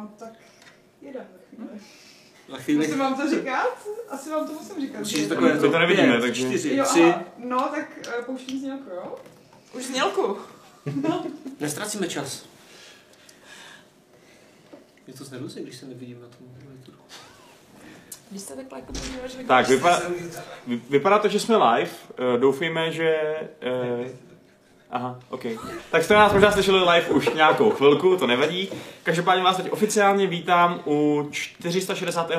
No, tak jeden za chvíli. Za chvíli. Musím vám to říkat? Asi vám to musím říkat. Musíš že? takové My to nevidíme, takže- čtyři, Jo, tři. aha, no, tak uh, pouštím znělku, jo? Už znělku. Nestracíme čas. Je to znervozí, když se nevidím na tom monitoru. Když se takhle jako Tak, vypadá, vy- vypadá to, že jsme live. Uh, doufejme, že... Uh, aha, OK. Tak jste nás možná slyšeli live už nějakou chvilku, to nevadí. Každopádně vás teď oficiálně vítám u 464.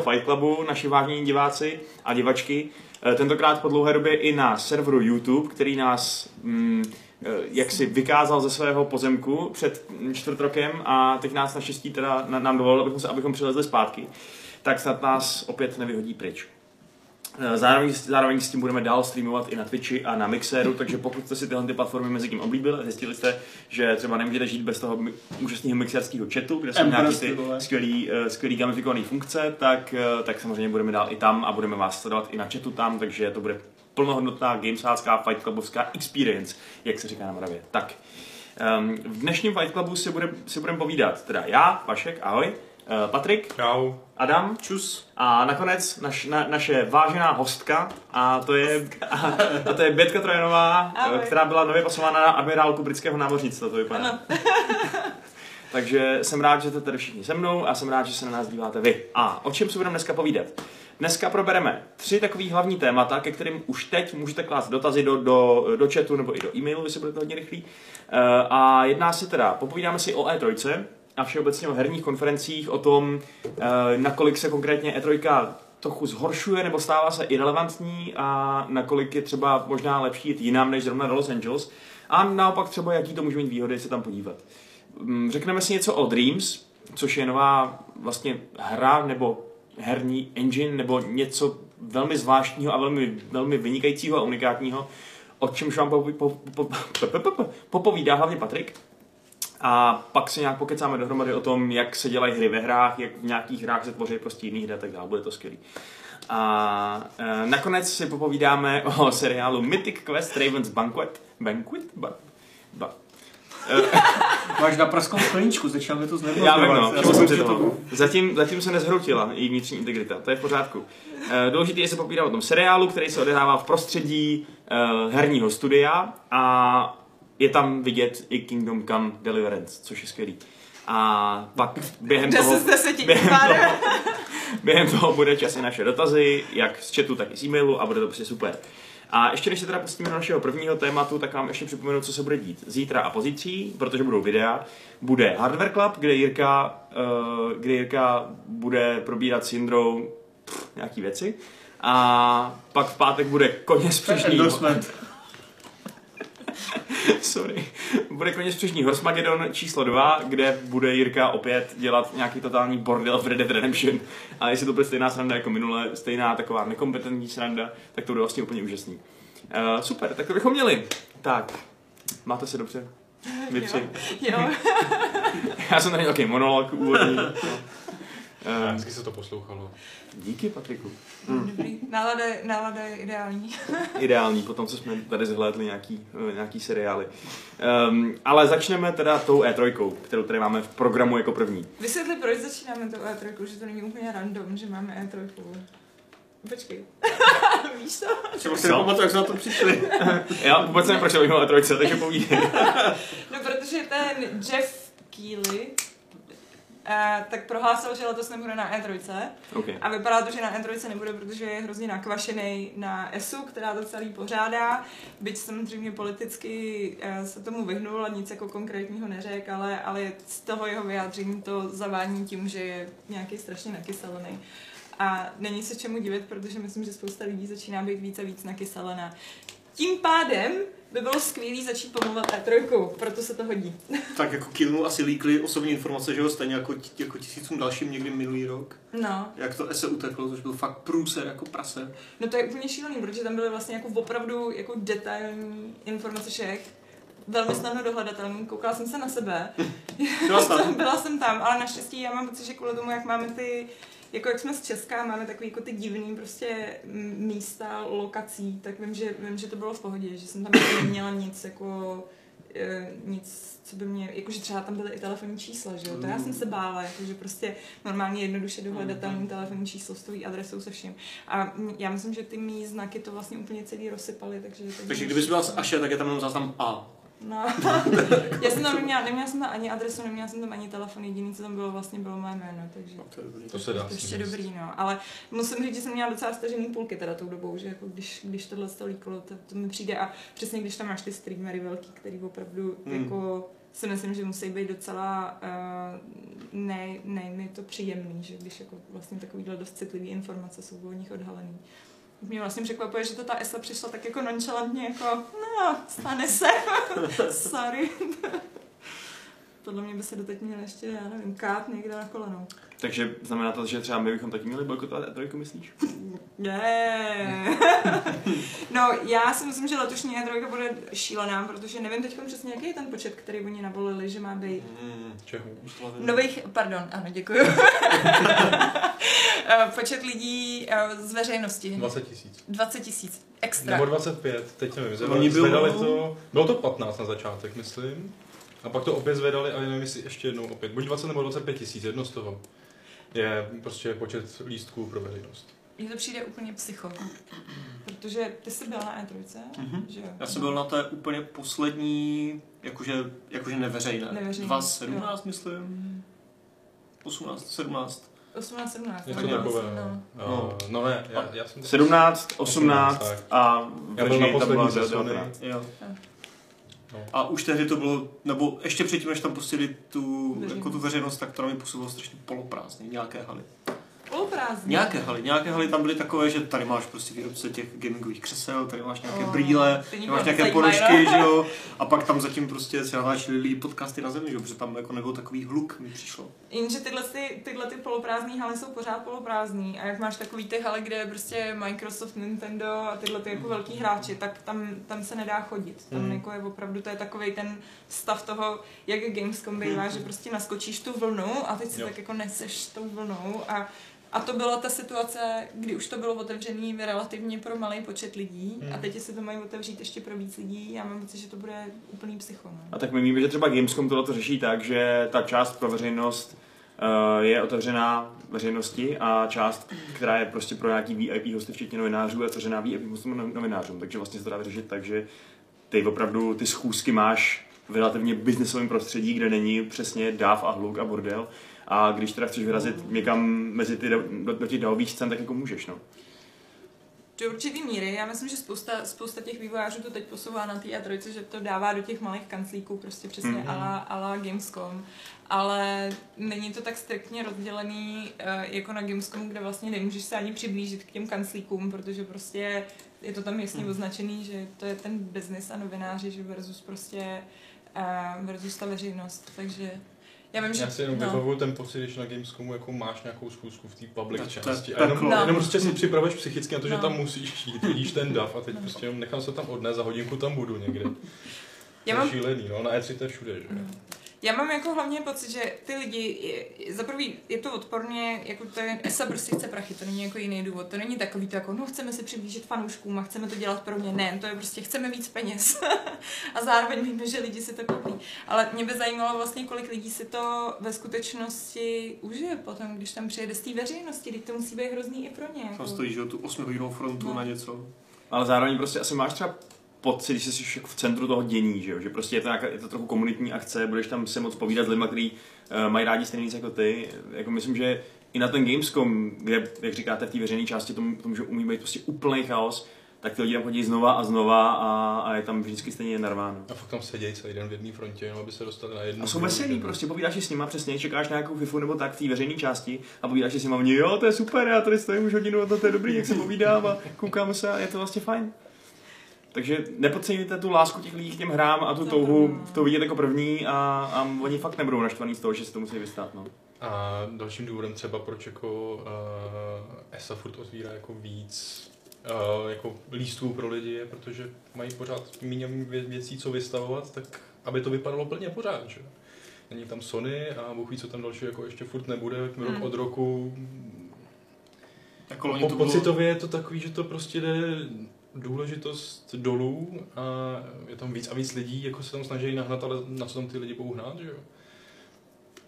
Fight Clubu, naši vážní diváci a divačky. Eh, Tentokrát po dlouhé době i na serveru YouTube, který nás mm, eh, jak si vykázal ze svého pozemku před mm, čtvrt rokem a teď nás naštěstí teda nám dovolil, abychom, se, abychom přilezli zpátky tak snad nás opět nevyhodí pryč. Eh, Zároveň, zároveň s tím budeme dál streamovat i na Twitchi a na Mixeru, takže pokud jste si tyhle ty platformy mezi tím oblíbili a zjistili jste, že třeba nemůžete žít bez toho úžasného mixerského chatu, kde jsou nějaké ty skvělý, eh, skvělý gamifikované funkce, tak, eh, tak samozřejmě budeme dál i tam a budeme vás sledovat i na chatu tam, takže to bude plnohodnotná gamesácká Fight Clubovská experience, jak se říká na Moravě. Tak, um, v dnešním Fight Clubu si budeme si budem povídat teda já, Vašek, ahoj, Patrik, Čau. Adam, Čus. a nakonec naš, na, naše vážená hostka, a to je, a, a to je Bětka Trojanová, Ahoj. která byla nově pasována na admirálku britského námořnictva, to vypadá. Ano. Takže jsem rád, že jste tady všichni se mnou a jsem rád, že se na nás díváte vy. A o čem se budeme dneska povídat? Dneska probereme tři takový hlavní témata, ke kterým už teď můžete klást dotazy do, do, do chatu nebo i do e-mailu, jestli budete hodně rychlí. Eh, A jedná se teda, popovídáme si o E3 a všeobecně o herních konferencích, o tom, eh, nakolik se konkrétně E3 trochu zhoršuje nebo stává se irrelevantní a nakolik je třeba možná lepší jít jinam než zrovna do Los Angeles. A naopak třeba, jaký to může mít výhody se tam podívat. Mm, Řekneme si něco o Dreams, což je nová vlastně hra nebo herní engine nebo něco velmi zvláštního a velmi, velmi vynikajícího a unikátního, o čemž vám poví- po, po, po, po, po, popovídá hlavně Patrik. A pak se nějak pokecáme dohromady o tom, jak se dělají hry ve hrách, jak v nějakých hrách se tvoří prostě jiný hry a tak dále. Bude to skvělý. A e, nakonec si popovídáme o seriálu Mythic Quest Raven's Banquet. Banquet? Ba, ba. Máš na praskou skleničku, začal mi to znervozňovat. Já vím, no, Já jsem si toho. Zatím, zatím se nezhroutila její vnitřní integrita, to je v pořádku. Eh, Důležité je se popírat o tom seriálu, který se odehrává v prostředí uh, herního studia a je tam vidět i Kingdom Come Deliverance, což je skvělý. A pak během toho, 10 z 10 během toho, během toho bude čas i naše dotazy, jak z chatu, tak i z e-mailu a bude to prostě super. A ještě než se teda pustíme do našeho prvního tématu, tak vám ještě připomenu, co se bude dít zítra a pozítří, protože budou videa. Bude Hardware Club, kde Jirka, uh, kde Jirka bude probírat s Jindrou nějaký věci. A pak v pátek bude koně spřežný. Endorsement. Sorry. Bude konec příští Horsemagedon číslo 2, kde bude Jirka opět dělat nějaký totální bordel v Red Dead Redemption. A jestli to bude stejná sranda jako minule, stejná taková nekompetentní sranda, tak to bude vlastně úplně úžasný. Uh, super, tak to bychom měli. Tak, máte se dobře? Vy tři. Jo. Já jsem tady nějaký monolog úvodní. No. Uh, Hezky se to poslouchalo. díky, Patriku. Dobrý. Nálada, je- nálada je ideální. Ideální, potom co jsme tady zhlédli nějaký, eh, nějaký seriály. Um, ale začneme teda tou E3, kterou tady máme v programu jako první. Vysvětli, proč začínáme to E3, že to není úplně random, že máme E3. Počkej. Víš to? Třeba si nepamatuju, jak jsme na to přišli. Já vůbec nevím, proč se bavíme o E3, takže povídej. No, protože ten Jeff Keely eh, tak prohlásil, že letos nebude na E3. Okay. A vypadá to, že na E3 nebude, protože je hrozně nakvašený na ESU, která to celý pořádá. Byť samozřejmě politicky eh, se tomu vyhnul a nic jako konkrétního neřekl, ale, ale z toho jeho vyjádření to zavání tím, že je nějaký strašně nakyselený. A není se čemu divit, protože myslím, že spousta lidí začíná být víc a víc nakyselená. Tím pádem by bylo skvělé začít pomluvat E3, proto se to hodí. tak jako Kilnu asi líkly osobní informace, že jo, stejně jako, jako tisícům dalším někdy minulý rok. No, Jak to se uteklo, což byl fakt průser jako prase. No to je úplně šílený, protože tam byly vlastně jako opravdu jako detailní informace všech. Velmi snadno dohledatelný, koukala jsem se na sebe. Byla jsi tam? Byla jsem tam, ale naštěstí já mám pocit, že kvůli tomu, jak máme ty, jako jak jsme z Česka, máme takový jako ty divný prostě místa, lokací, tak vím, že, vím, že to bylo v pohodě, že jsem tam neměla nic jako eh, nic, co by mě, jakože třeba tam byly i telefonní čísla, že jo, to já jsem se bála, jakože prostě normálně jednoduše dohledatelný telefonní číslo s tou adresou se vším. A já myslím, že ty mý znaky to vlastně úplně celý rozsypaly, takže... Takže kdybys byla z Aše, tak je tam jenom záznam A. No, já jsem tam neměla, neměla jsem tam ani adresu, neměla jsem tam ani telefon, jediný, co tam bylo vlastně bylo moje jméno, takže... No, to je dobrý. To se dá. To ještě říct. dobrý, no. Ale musím říct, že jsem měla docela stažený půlky teda tou dobou, že jako když, když tohle to líklo, to, to mi přijde a přesně když tam máš ty streamery velký, který opravdu Hmm. jako si myslím, že musí být docela uh, ne, ne mi to příjemný, že když jako vlastně takovýhle dost citlivý informace jsou o nich odhalený. Mě vlastně překvapuje, že to ta Esla přišla tak jako nonchalantně, jako no, stane se, sorry. Podle mě by se doteď měl ještě, já nevím, kát někde na kolenou. Takže znamená to, že třeba my bychom taky měli bojkotovat E3, myslíš? Ne. no, já si myslím, že letošní E3 bude šílená, protože nevím teď přesně, jaký je ten počet, který oni navolili, že má být. Hmm. Čeho? Nových, pardon, ano, děkuju. Eh, počet lidí eh, z veřejnosti. 20 tisíc. 20 tisíc. Extra. Nebo 25, teď nevím. Oni Zvedali, bylo- zvedali to, bylo to 15 na začátek, myslím. A pak to opět zvedali a nevím, jestli ještě jednou opět. Buď 20 nebo 25 tisíc, jedno z toho. Je prostě počet lístků pro veřejnost. Mně to přijde úplně psycho. Protože ty jsi byl na E3, Mhm. že jo? Já jsem byl na té úplně poslední, jakože, jakože neveřejné. Neveřejné, 2017, myslím. 18, 17. 18, 17. Něco takové. No. No. no. no ne, já, já jsem... 17, 18 tak. a Já byl na poslední ze Sony. 19. Jo. No. A už tehdy to bylo, nebo ještě předtím, než tam pustili tu, Veřejnost. jako tu veřejnost, tak to na mě působilo strašně poloprázdně, nějaké haly. Poloprázdný. Nějaké haly, nějaké haly tam byly takové, že tady máš prostě výrobce těch gamingových křesel, tady máš nějaké Oh, brýle, tady máš nějaké ponožky, no. že jo, a pak tam zatím prostě se natáčeli lidi podcasty na zemi, že jo, protože tam jako nebyl takový hluk, mi přišlo. Jenže tyhle, ty, tyhle ty poloprázdné haly jsou pořád poloprázdný a jak máš takový ty haly, kde je prostě Microsoft, Nintendo a tyhle ty jako velký hráči, tak tam, tam se nedá chodit. Tam Mhm. jako je opravdu, to je takový ten stav toho, jak Gamescom bývá, že prostě naskočíš tu vlnu a teď si Jo. tak jako neseš tou vlnou a a to byla ta situace, kdy už to bylo otevřený relativně pro malý počet lidí a Mhm. teď jestli to mají otevřít ještě pro víc lidí, já mám pocit, že to bude úplný psycho. No. A tak my víme, že třeba Gamescom tohle to řeší tak, že ta část pro veřejnost eh, je otevřená veřejnosti a část, která je prostě pro nějaký VIP hosty, včetně novinářů, je otevřená VIP hostům no- novinářům. Takže vlastně se to dá vyřešit tak, že ty opravdu ty schůzky máš v relativně biznesovém prostředí, kde není přesně dáv a hluk a bordel. A když teda chceš vyrazit někam mezi ty, do, do těch davových scén, tak jako můžeš, no. Do určitý míry. Já myslím, že spousta, spousta těch vývojářů to teď posouvá na té A3, že to dává do těch malých kanclíků, prostě přesně Mhm. mm-hmm. ala, ala Gamescom. Ale není to tak striktně rozdělený uh, jako na Gamescom, kde vlastně nemůžeš se ani přiblížit k těm kanclíkům, protože prostě je to tam jasně Mhm. označený, že to je ten business a novináři, že versus prostě uh, versus ta veřejnost. Takže já vím, že... Já si jenom no. vybavuju ten pocit, když na Gamescomu jako máš nějakou schůzku v té public Tak části. A jenom. No. jenom prostě si připravuješ psychicky na to, že No. tam musíš jít, vidíš ten dav a teď No. prostě jenom nechám se tam odnést, za hodinku tam budu někde. Já to mám šílený, no, na E3 to je všude, že? Já mám jako hlavně pocit, že ty lidi, je- za prvý je to odporně, jako to je, ESA prostě chce prachy, to není jako jiný důvod, to není takový to jako, no chceme se přiblížit fanouškům a chceme to dělat pro ně, ne, to je prostě chceme víc peněz a zároveň víme, že lidi si to koupí. Ale mě by zajímalo vlastně, kolik lidí si to ve skutečnosti užije potom, když tam přijede z té veřejnosti, teď to musí být hrozný i pro ně. Tam Jako. stojí, že jo, tu 8 hodinovou frontu No. na něco. Ale zároveň prostě asi máš třeba pocit, když jsi jako v centru toho dění, že, jo? že prostě je to, nějaká, je to trochu komunitní akce, budeš tam se moc povídat s lidmi, kteří uh, mají rádi stejný jako ty. Jako myslím, že i na ten Gamescom, kde, jak říkáte, v té veřejné části to, to může umí být prostě úplný chaos, tak ty lidi tam chodí znova a znova a, a je tam vždycky stejně narváno. A fakt tam sedějí celý den v jedné frontě, jenom aby se dostali na jednu. A jsou že? prostě, povídáš si s nima přesně, čekáš na nějakou FIFU nebo tak v té veřejné části a povídáš si s nima, jo, to je super, já tady stojím už hodinu, to, to je dobrý, jak se povídám a koukáme se a je to vlastně fajn. Takže nepodceňujte tu lásku těch lidí k těm hrám a tu To touhu to vidět jako první a, a oni fakt nebudou naštvaný z toho, že se to musí vystát. No. A dalším důvodem třeba, proč jako uh, ESA furt otvírá jako víc uh, jako lístků pro lidi, je protože mají pořád méně vě- věcí, co vystavovat, tak aby to vypadalo plně pořád, že? Není tam Sony a Bůh ví, co tam další jako ještě furt nebude, rok Hmm. od roku. Jako Po, to bylo, pocitově je to takový, že to prostě jde důležitost dolů a je tam víc a víc lidí, jako se tam snaží nahnat, ale na co tam ty lidi budou hnát, že jo?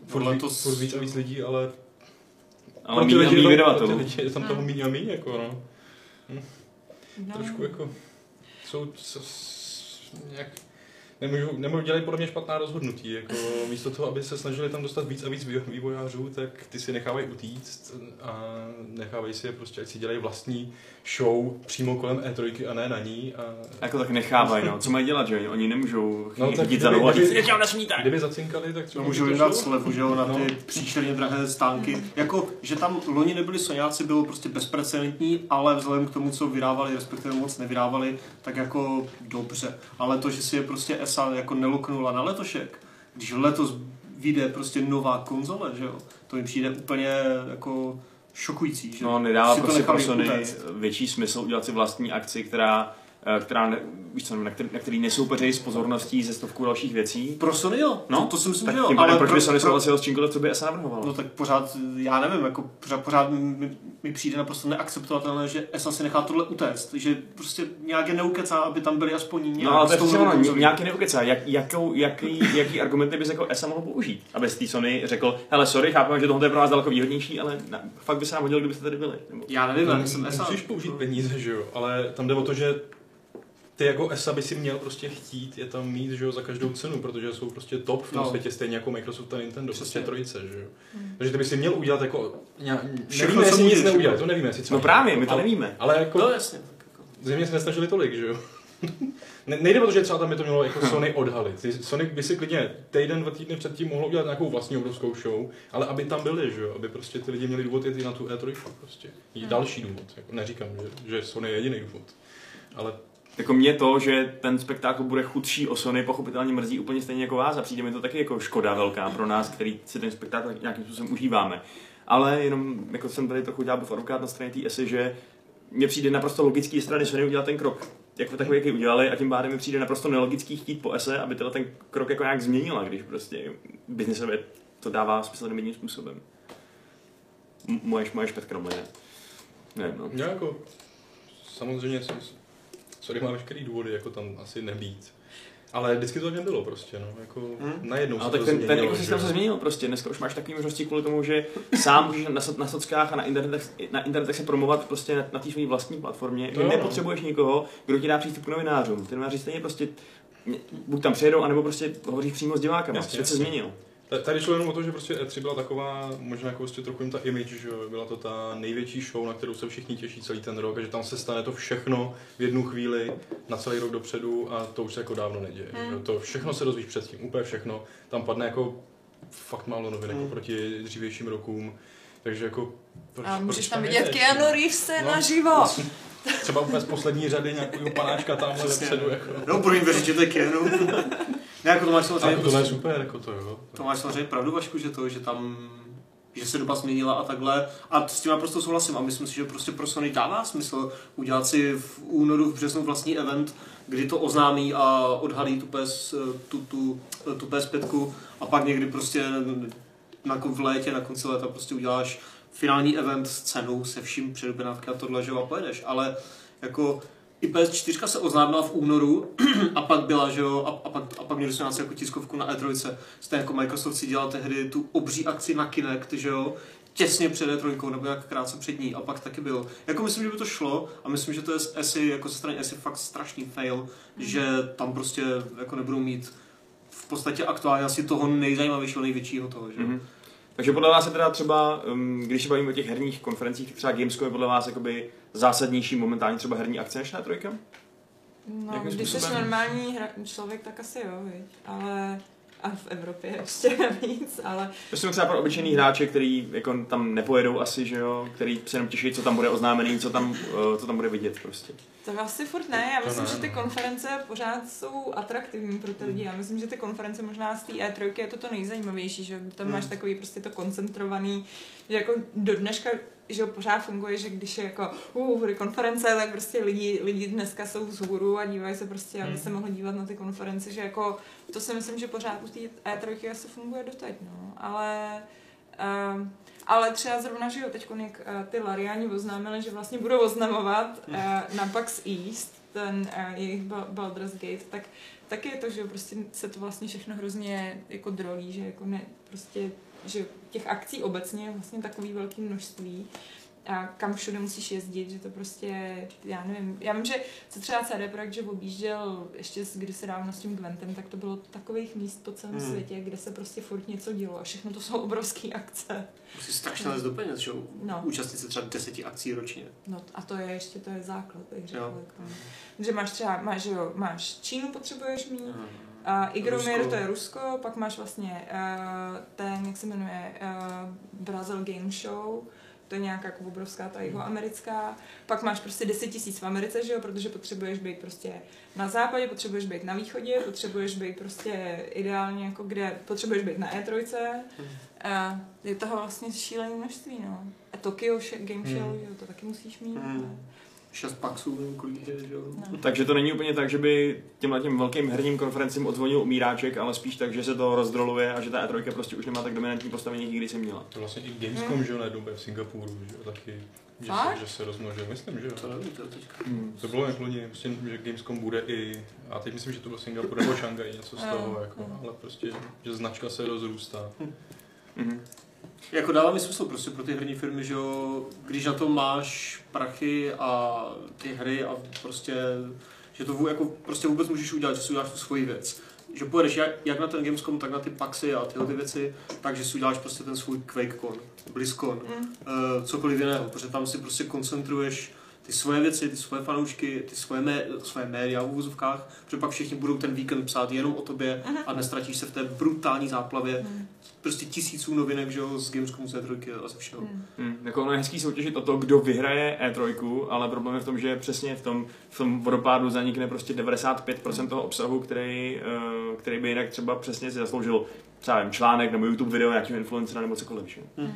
Furt, No, letos- furt víc a víc lidí, ale Ale míň a míň vydavatelů. je tam toho míň a míň, jako no. No. Trošku jako, jsou s, s, nějak, nemůžu, nemůžu dělat podle mě špatná rozhodnutí, jako místo toho, aby se snažili tam dostat víc a víc vývo- vývojářů, tak ty si nechávají utíct a nechávají si je prostě, ať si dělají vlastní show přímo kolem E3 a ne na ní a Jako tak nechávají, no. Co mají dělat, že? Oni nemůžou No, no, tak chytit kdyby- za nohu a říct, kdyby- jak nesmíte. kdyby zacinkali, tak třeba No, můžou jim dát slevu, že jo, na No. ty příšerně drahé stánky. Jako, že tam loni nebyli Soňáci, bylo prostě bezprecedentní, ale vzhledem k tomu, co vydávali, respektive moc nevydávali, tak jako dobře. Ale to, že si je prostě ESA jako neloknula na letošek, když letos vyjde prostě nová konzole, že jo, to mi přijde úplně jako šokující, že No, nedává prostě pro Sony větší smysl udělat si vlastní akci, která, která ne, víš co, na, který, na který nesoupeřejí s pozorností ze stovkou dalších věcí. Pro Sony jo, No, to, to si myslím, tak že jo. tím pádem, proč pro- by Sony pro- souhlasilo s čímkoliv, co by se navrhovalo? No tak pořád, já nevím, jako pořád, pořád mi, mi přijde naprosto neakceptovatelné, že ESA si nechá tohle utéct, že prostě nějak je neukecá, aby tam byli aspoň nějak No ale to je ono, konzolí. nějaký neukecá. Jak, jakou, jaký, jaký argumenty bys jako ESA mohl použít? Aby z té Sony řekl, hele sorry, chápeme, že tohle je pro nás daleko výhodnější, ale na, fakt by se nám hodilo, kdybyste tady byli. Nebo... Já nevím, já No, nejsem ESA. Musíš použít peníze, že jo, ale tam jde o to, že ty jako ESA by si měl prostě chtít je tam mít, že jo, za každou cenu, protože jsou prostě top v tom No. světě, stejně jako Microsoft a Nintendo, Přesně. prostě trojice, že jo. Takže ty by si měl udělat jako, Všechno, nevíme, jestli nic neudělat, to nevíme, jestli co No právě, my to ale, nevíme. Ale jako, No jasně. tak jako. zřejmě se nesnažili tolik, že jo. Ne, nejde o to, že třeba tam by to mělo jako Sony odhalit. Sony by si klidně týden, dva týdny předtím mohlo udělat nějakou vlastní obrovskou show, ale aby tam byli, že jo, aby prostě ty lidi měli důvod jít i na tu E3 prostě. I další důvod, jako neříkám, že, že Sony je jediný důvod. Ale Jako mě to, že ten spektákl bude chudší o Sony, pochopitelně mrzí úplně stejně jako vás a přijde mi to taky jako škoda velká pro nás, který si ten spektákl nějakým způsobem užíváme. Ale jenom jako jsem tady trochu dělal advokát na straně té ESY, že mně přijde naprosto logický strany Sony udělat ten krok. Jako takový, jaký udělali a tím pádem mi přijde naprosto nelogický chtít po ESE, aby tenhle ten krok jako nějak změnila, když prostě biznesově to dává smysl jiným způsobem. M- moje, moje špetkrom, ne? Ne, no. já jako, samozřejmě, Sony má veškerý důvody, jako tam asi nebýt. Ale vždycky to tak nebylo prostě, no, jako Hmm. najednou No, se tak to ten, ten změnilo, ekosystém že se změnil prostě. Dneska už máš takový možnosti kvůli tomu, že sám můžeš na, na sockách a na internetech, na internetech se promovat prostě na, na té své vlastní platformě. To no. nepotřebuješ nikoho, kdo ti dá přístup k novinářům. Ty novináři stejně prostě buď tam přijedou, anebo prostě hovoří přímo s divákama. Jasně, Svět se změnil. Ta- Tady šlo jenom o to, že prostě E3 byla taková, možná jako prostě trochu jim ta image, že byla to ta největší show, na kterou se všichni těší celý ten rok, a že tam se stane to všechno v jednu chvíli, na celý rok dopředu a to už se jako dávno neděje. Hmm. To všechno se dozvíš předtím, úplně všechno. Tam padne jako fakt málo novin, jako Hmm. proti dřívějším rokům. Takže jako... Proč, A můžeš proč tam vidět no? Keanu Reevese No. naživo. Třeba úplně z poslední řady nějakého panáčka tamhle vepředu. Jako. No, jim věřit, že to je Keanu. Ne, jako to máš samozřejmě, Tak tohle je prostě, super, jako to jo. to máš samozřejmě pravdu, Vašku, že to, že tam že se doba změnila a takhle. A s tím naprosto souhlasím a myslím si, že prostě pro Sony dává smysl udělat si v únoru, v březnu vlastní event, kdy to oznámí a odhalí tu PS, tu, tu, tu PS5 a pak někdy prostě na, v létě, na konci léta prostě uděláš finální event s cenou, se vším předoběnávky a tohle, že a pojedeš. Ale jako i PS4 se oznámila v únoru a pak byla, že jo, a, a, pak, a pak měli jsme nás jako tiskovku na E3. Stejně jako Microsoft si dělal tehdy tu obří akci na Kinect, že jo, těsně před E3, nebo nějak krátce před ní a pak taky byl. Jako myslím, že by to šlo a myslím, že to je z ESI, jako ze strany ESI fakt strašný fail, že tam prostě jako nebudou mít v podstatě aktuálně asi toho nejzajímavějšího, největšího toho, že jo. Mhm. Takže podle vás je teda třeba, um, když se bavíme o těch herních konferencích, tak třeba Gamescom je podle vás jakoby zásadnější momentálně třeba herní akce než na trojka? No, Jakým když jsi normální hra, člověk, tak asi jo, viď? Ale a v Evropě ještě víc, ale To jsou třeba pro obyčejný hráče, který jako tam nepojedou asi, že jo, který se jenom těší, co tam bude oznámený, co tam, uh, co tam bude vidět prostě. to asi furt ne. Já myslím, ne, že ty no. konference pořád jsou atraktivní pro ty lidi. Já myslím, že ty konference možná z té E3 je to to nejzajímavější, že tam Hmm. máš takový prostě to koncentrovaný, že jako do dneška že pořád funguje, že když je jako uh, konference, tak prostě lidi, lidi dneska jsou vzhůru a dívají se prostě, aby Hmm. se mohli dívat na ty konference, že jako to si myslím, že pořád u té E3 asi funguje doteď, no. Ale Uh, ale třeba zrovna, že jo, teď jak uh, ty Lariani oznámili, že vlastně budou oznamovat uh, na PAX East, ten uh, jejich Ba- Baldur's Gate, tak taky je to, že jo, prostě se to vlastně všechno hrozně jako drolí, že jako ne, prostě, že těch akcí obecně je vlastně takový velký množství a kam všude musíš jezdit, že to prostě, já nevím, já vím, že co třeba CD Projekt, že objížděl ještě s- kdysi dávno s tím Gwentem, tak to bylo takových míst po celém Hmm. světě, kde se prostě furt něco dělo a všechno to jsou obrovské akce. Musí strašně les do peněz, že? No. Účastnit se třeba deseti akcí ročně. No a to je ještě, to je základ, bych řekla. Jo. Jako. Že máš třeba, máš, že jo, máš Čínu potřebuješ mít, Hmm. A Igromir Rusko. to je Rusko, pak máš vlastně uh, ten, jak se jmenuje, uh, Brazil Game Show, to je nějaká jako obrovská ta jihoamerická. Pak máš prostě 10 tisíc v Americe, že jo, protože potřebuješ být prostě na západě, potřebuješ být na východě, potřebuješ být prostě ideálně jako kde, potřebuješ být na E3. A je toho vlastně šílené množství, no. A Tokyo Game Show, Hmm. jo, to taky musíš mít. Hmm. Šest paxů, nevím kolik je, že jo? No. Takže to není úplně tak, že by těmhle těm velkým herním konferencím odzvonil umíráček, ale spíš tak, že se to rozdroluje a že ta E3 prostě už nemá tak dominantní postavení, jaký kdysi měla. To vlastně i Gamescom, že jo, najednou v Singapuru, že jo, taky. Že se, že se rozmnožil, myslím, že jo. To nevím, to teďka. Hmm. To bylo jak loni, prostě, že Gamescom bude i, a teď myslím, že to byl Singapur nebo Šangaj, něco z toho, jako, ale prostě, že značka se rozrůstá. Mhm. Jako dává mi smysl prostě pro ty herní firmy, že jo, když na to máš prachy a ty hry a prostě, že to vů- jako prostě vůbec můžeš udělat, že si uděláš tu svoji věc. Že pojedeš jak, jak na ten Gamescom, tak na ty Paxy a tyhle ty věci, takže si uděláš prostě ten svůj QuakeCon, BlizzCon, Mm. uh, cokoliv jiného, protože tam si prostě koncentruješ ty svoje věci, ty svoje fanoušky, ty svoje, mé, svoje média v úvozovkách, protože pak všichni budou ten víkend psát jenom o tobě Mhm. a nestratíš se v té brutální záplavě Mm. Prostě tisíců novinek, že jo, z Gamescomu, z E3 a ze všeho. Mm. Hmm. Jako ono je hezký soutěžit o to, kdo vyhraje E3, ale problém je v tom, že přesně v tom, v tom vodopádu zanikne prostě 95% toho obsahu, který, eh, který by jinak třeba přesně si zasloužil třeba nevím, článek nebo YouTube video nějakého influencera nebo cokoliv. Že? Hmm.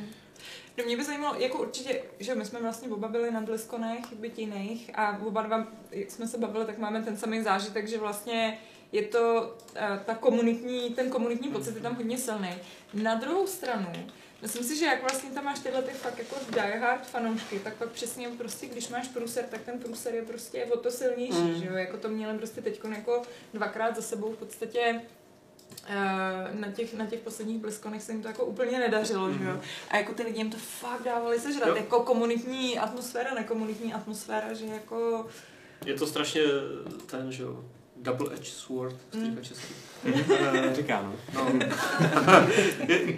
No mě by zajímalo, jako určitě, že my jsme vlastně oba byli na BlizzConech, byť jiných a oba dva, jak jsme se bavili, tak máme ten samý zážitek, že vlastně je to eh, ta komunitní, ten komunitní pocit je tam hodně silný. Na druhou stranu, myslím si, že jak vlastně tam máš tyhle ty fakt jako diehard fanoušky, tak pak přesně prostě, když máš průser, tak ten průser je prostě o to silnější, Mm. že jo, jako to měli prostě teď jako dvakrát za sebou v podstatě eh, na těch, na těch posledních bleskonech se jim to jako úplně nedařilo, že jo. A jako ty lidi jim to fakt dávali sežrat, Jo. jako komunitní atmosféra, nekomunitní atmosféra, že jako... Je to strašně ten, že jo, double edge sword, Mm. mm. český. Eh, Říká, no. No.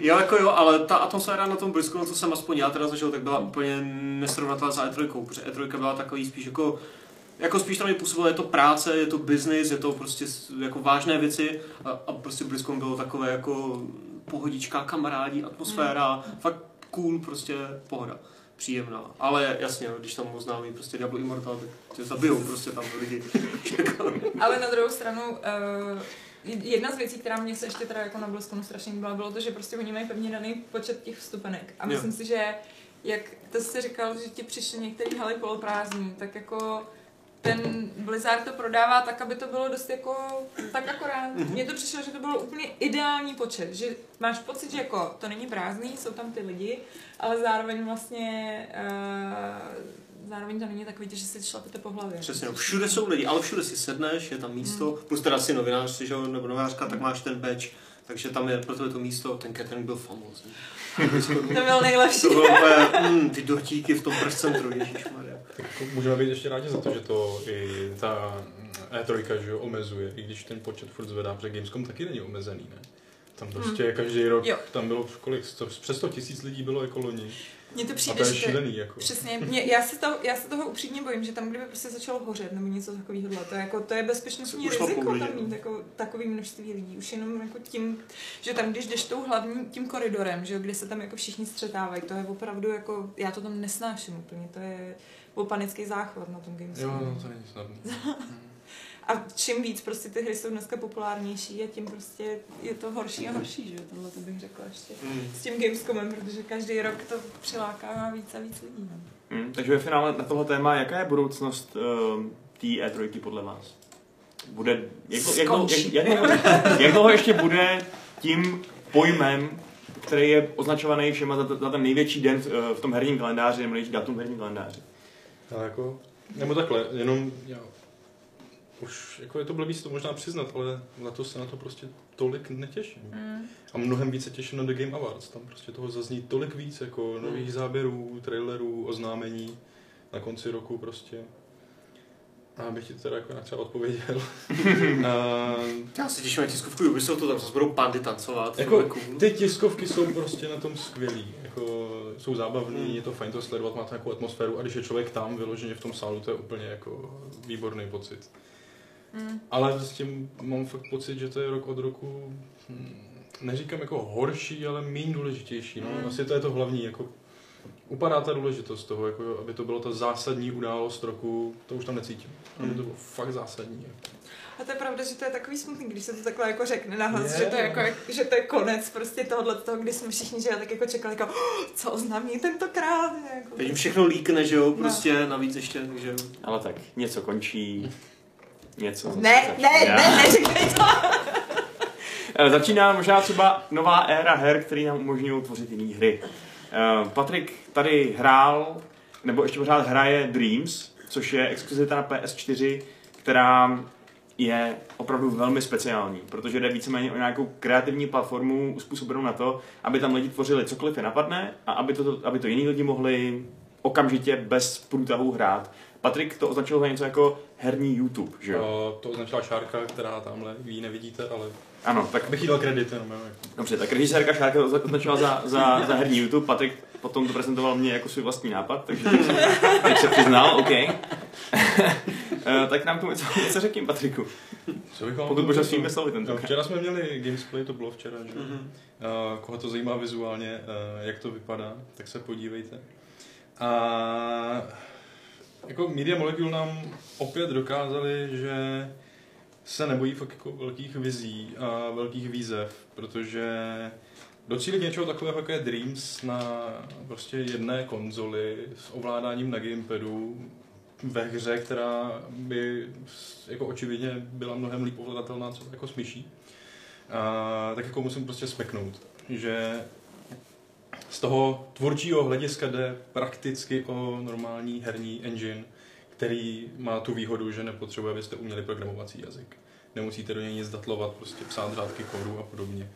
Jo, jako jo, ale ta atmosféra na tom BlizzConu, co jsem aspoň já teda zažil, tak byla úplně nesrovnatelná za E3, protože E3 byla takový spíš jako jako spíš tam mi působilo, je to práce, je to business, je to prostě jako vážné věci a, a prostě BlizzCon bylo takové jako pohodička, kamarádi, atmosféra, mm. fakt cool, prostě pohoda příjemná. Ale jasně, no, když tam oznámí prostě Diablo Immortal, tak tě zabijou prostě tam lidi. Ale na druhou stranu, uh, jedna z věcí, která mě se ještě teda jako na BlizzConu strašně líbila, bylo to, že prostě oni mají pevně daný počet těch vstupenek. A Jo. myslím si, že jak to jsi říkal, že ti přišly některé haly poloprázdní, tak jako ten Blizzard to prodává tak, aby to bylo dost jako tak akorát. Mně to přišlo, že to bylo úplně ideální počet, že máš pocit, že jako to není prázdný, jsou tam ty lidi, ale zároveň vlastně uh, zároveň to není takový, že si šlapete po hlavě. Přesně, no, všude jsou lidi, ale všude si sedneš, je tam místo, plus teda si novinář, že jo, nebo novinářka, tak máš ten badge, takže tam je pro tebe to místo, ten catering byl famózní. To byl nejlepší. To bylo úplně, mm, ty dortíky v tom press centru, ježišmarja. Můžeme být ještě rádi za to, že to i ta E3 že jo, omezuje, i když ten počet furt zvedá, protože Gamescom taky není omezený, ne? Tam prostě hmm. každý rok, Jo. tam bylo kolik, sto, přes 100 tisíc lidí bylo jako loni. Mně to A přijde, to je že to, šílený, jako. Přesně, mě, já, se toho, já se toho upřímně bojím, že tam, kdyby prostě začalo hořet nebo něco takového, to je, jako, to je bezpečnostní Už riziko tam mít jako, takový množství lidí. Už jenom jako tím, že tam, když jdeš tou hlavní, tím koridorem, že jo, kde se tam jako všichni střetávají, to je opravdu jako, já to tam nesnáším úplně, to je byl panický záchvat na tom Gamescomu. Jo, no to není snadné. A čím víc prostě ty hry jsou dneska populárnější a tím prostě je to horší a horší, že jo, tohle to bych řekla ještě. Mm. S tím Gamescomem, protože každý rok to přilákává víc a víc lidí. Hmm, takže ve finále na tohle téma, jaká je budoucnost uh, té E3 podle vás? Bude, jak, jak, dlouho- jak, jak, dlouho, jak dlouho ještě bude tím pojmem, který je označovaný všema za, za ten největší den v, v tom herním kalendáři, nebo největší datum v herním kalendáři. Ale jako, nebo takhle, jenom já, už jako je to blbý si to možná přiznat, ale letos se na to prostě tolik netěším. Mm. A mnohem více těším na The Game Awards. Tam prostě toho zazní tolik víc, jako nových záběrů, trailerů, oznámení na konci roku prostě. A abych ti to teda jako třeba odpověděl. a, Já se těším na tiskovku Ubisoftu, tam zase budou pandy tancovat. jako, cool. ty tiskovky jsou prostě na tom skvělý. Jako, jsou zábavný, Hmm. je to fajn to sledovat, má to nějakou atmosféru a když je člověk tam vyloženě v tom sálu, to je úplně jako výborný pocit. Mm. Ale s tím mám fakt pocit, že to je rok od roku, hm, neříkám jako horší, ale méně důležitější. No. Mm. Asi to je to hlavní, jako upadá ta důležitost toho, jako, aby to bylo ta zásadní událost roku, to už tam necítím. Aby Mm. to bylo fakt zásadní. Jako. A to je pravda, že to je takový smutný, když se to takhle jako řekne nahlas, že to je no. jako, že to je konec prostě tohohle toho, kdy jsme všichni, že tak jako čekali, jako, "Oh, co oznámí tentokrát. Jako, Teď jim všechno líkne, že jo, No. prostě navíc ještě, takže... Ale tak, něco končí, něco ne, začíná. ne, ne, neříkej to. Eh, Začíná možná třeba nová éra her, které nám umožňují tvořit jiné hry. Eh, Patrik tady hrál, nebo ještě pořád hraje Dreams, což je exkluzivita na PS4, která je opravdu velmi speciální, protože jde víceméně o nějakou kreativní platformu uspůsobenou na to, aby tam lidi tvořili cokoliv je napadne a aby to, aby to jiní lidi mohli okamžitě bez průtahu hrát. Patrik to označil za něco jako herní YouTube, že jo? A to označila Šárka, která tamhle, vy ji nevidíte, ale Ano, tak abych jí dal kredit jenom. jo, Jako. Dobře, tak režisérka Šárka to označila za, za, za herní YouTube, Patrik potom to prezentoval mě jako svůj vlastní nápad, takže teď se, teď se přiznal, OK. Eh, tak nám tomu něco, něco řekni, Patriku. Co bych vám Pokud to možná řekl? svými slovy No, tentokrát. včera jsme měli Gamesplay, to bylo včera, že? Mhm. A koho to zajímá vizuálně, eh, jak to vypadá, tak se podívejte. A jako Media Molecule nám opět dokázali, že se nebojí fakt jako velkých vizí a velkých výzev, protože docílit něčeho takového, jako je Dreams na prostě jedné konzoli s ovládáním na gamepadu ve hře, která by jako očividně byla mnohem líp ovladatelná co jako s myší, a, tak jako musím prostě smeknout, že z toho tvůrčího hlediska jde prakticky o normální herní engine, který má tu výhodu, že nepotřebuje, abyste uměli programovací jazyk. Nemusíte do něj nic datlovat, prostě psát řádky kódu a podobně.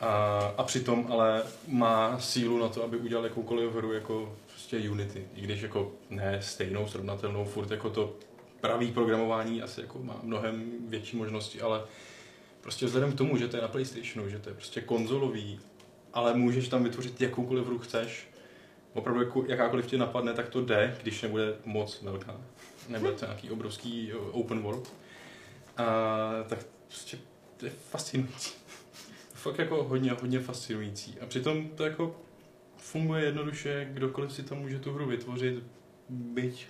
A, a přitom ale má sílu na to, aby udělal jakoukoliv hru jako prostě Unity. I když jako ne stejnou, srovnatelnou, furt jako to pravý programování asi jako má mnohem větší možnosti, ale prostě vzhledem k tomu, že to je na Playstationu, že to je prostě konzolový, ale můžeš tam vytvořit jakoukoliv hru chceš, opravdu jako, jakákoliv tě napadne, tak to jde, když nebude moc velká. Nebude to nějaký obrovský uh, open world. A, tak prostě to je fascinující. Fakt jako hodně, hodně fascinující. A přitom to jako funguje jednoduše, kdokoliv si tam může tu hru vytvořit, byť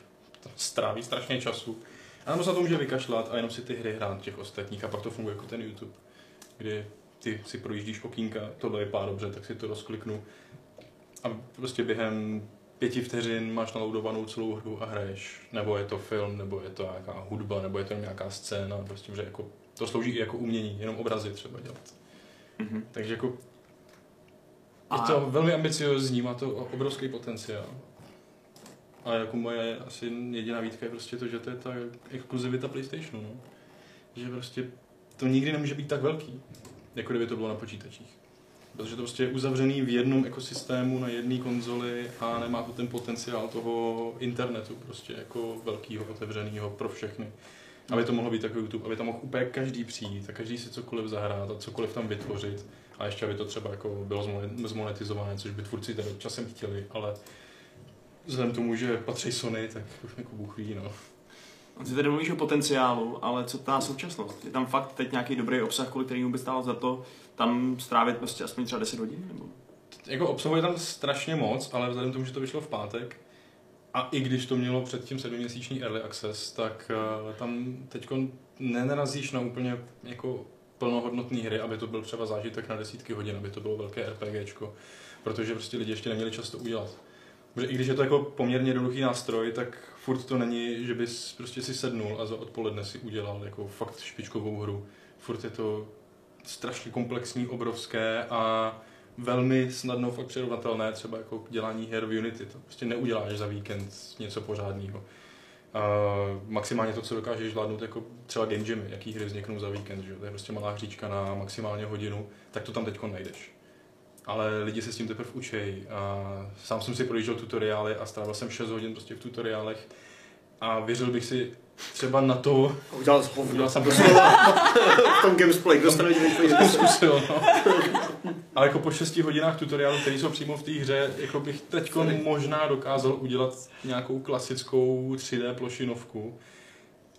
stráví strašně času. A nebo se to může vykašlat a jenom si ty hry hrát těch ostatních a pak to funguje jako ten YouTube, kdy ty si projíždíš okýnka, tohle vypadá dobře, tak si to rozkliknu a prostě během pěti vteřin máš naloudovanou celou hru a hraješ. Nebo je to film, nebo je to nějaká hudba, nebo je to nějaká scéna, prostě, že jako, to slouží i jako umění, jenom obrazy třeba dělat. Mhm. Takže jako A- je to velmi ambiciozní, má to obrovský potenciál. A jako moje asi jediná výtka je prostě to, že to je ta exkluzivita PlayStationu, no. Že prostě to nikdy nemůže být tak velký, jako kdyby to bylo na počítačích. Protože to prostě je uzavřený v jednom ekosystému na jedné konzoli a nemá to ten potenciál toho internetu prostě jako velkýho, otevřeného pro všechny. Aby to mohlo být jako YouTube, aby tam mohl úplně každý přijít a každý si cokoliv zahrát a cokoliv tam vytvořit. A ještě, aby to třeba jako bylo zmone- zmonetizované, což by tvůrci teda časem chtěli, ale vzhledem tomu, že patří Sony, tak jako Bůh ví, no. Ty tady mluvíš o potenciálu, ale co ta současnost? Je tam fakt teď nějaký dobrý obsah, kvůli kterému by stálo za to tam strávit prostě aspoň třeba 10 hodin? Nebo? Jako obsahuje tam strašně moc, ale vzhledem k tomu, že to vyšlo v pátek, a i když to mělo předtím sedmiměsíční early access, tak uh, tam teď nenarazíš na úplně jako plnohodnotné hry, aby to byl třeba zážitek na desítky hodin, aby to bylo velké RPGčko, protože prostě lidi ještě neměli čas to udělat. Protože i když je to jako poměrně jednoduchý nástroj, tak furt to není, že bys prostě si sednul a za odpoledne si udělal jako fakt špičkovou hru. Furt je to strašně komplexní, obrovské a velmi snadno fakt přirovnatelné, třeba jako dělání her v Unity. To prostě neuděláš za víkend něco pořádného. Uh, maximálně to, co dokážeš zvládnout, jako třeba game jamy, jaký hry vzniknou za víkend, že? to je prostě malá hříčka na maximálně hodinu, tak to tam teď najdeš. Ale lidi se s tím teprve učej. A sám jsem si projížděl tutoriály a strávil jsem 6 hodin prostě v tutoriálech a věřil bych si třeba na to, Udělal jsi hovno. udělal jsem To slova v tom gamesplay, kdo stane zkusil, no. Ale jako po 6 hodinách tutoriálu, který jsou přímo v té hře, jako bych teď možná dokázal udělat nějakou klasickou 3D plošinovku,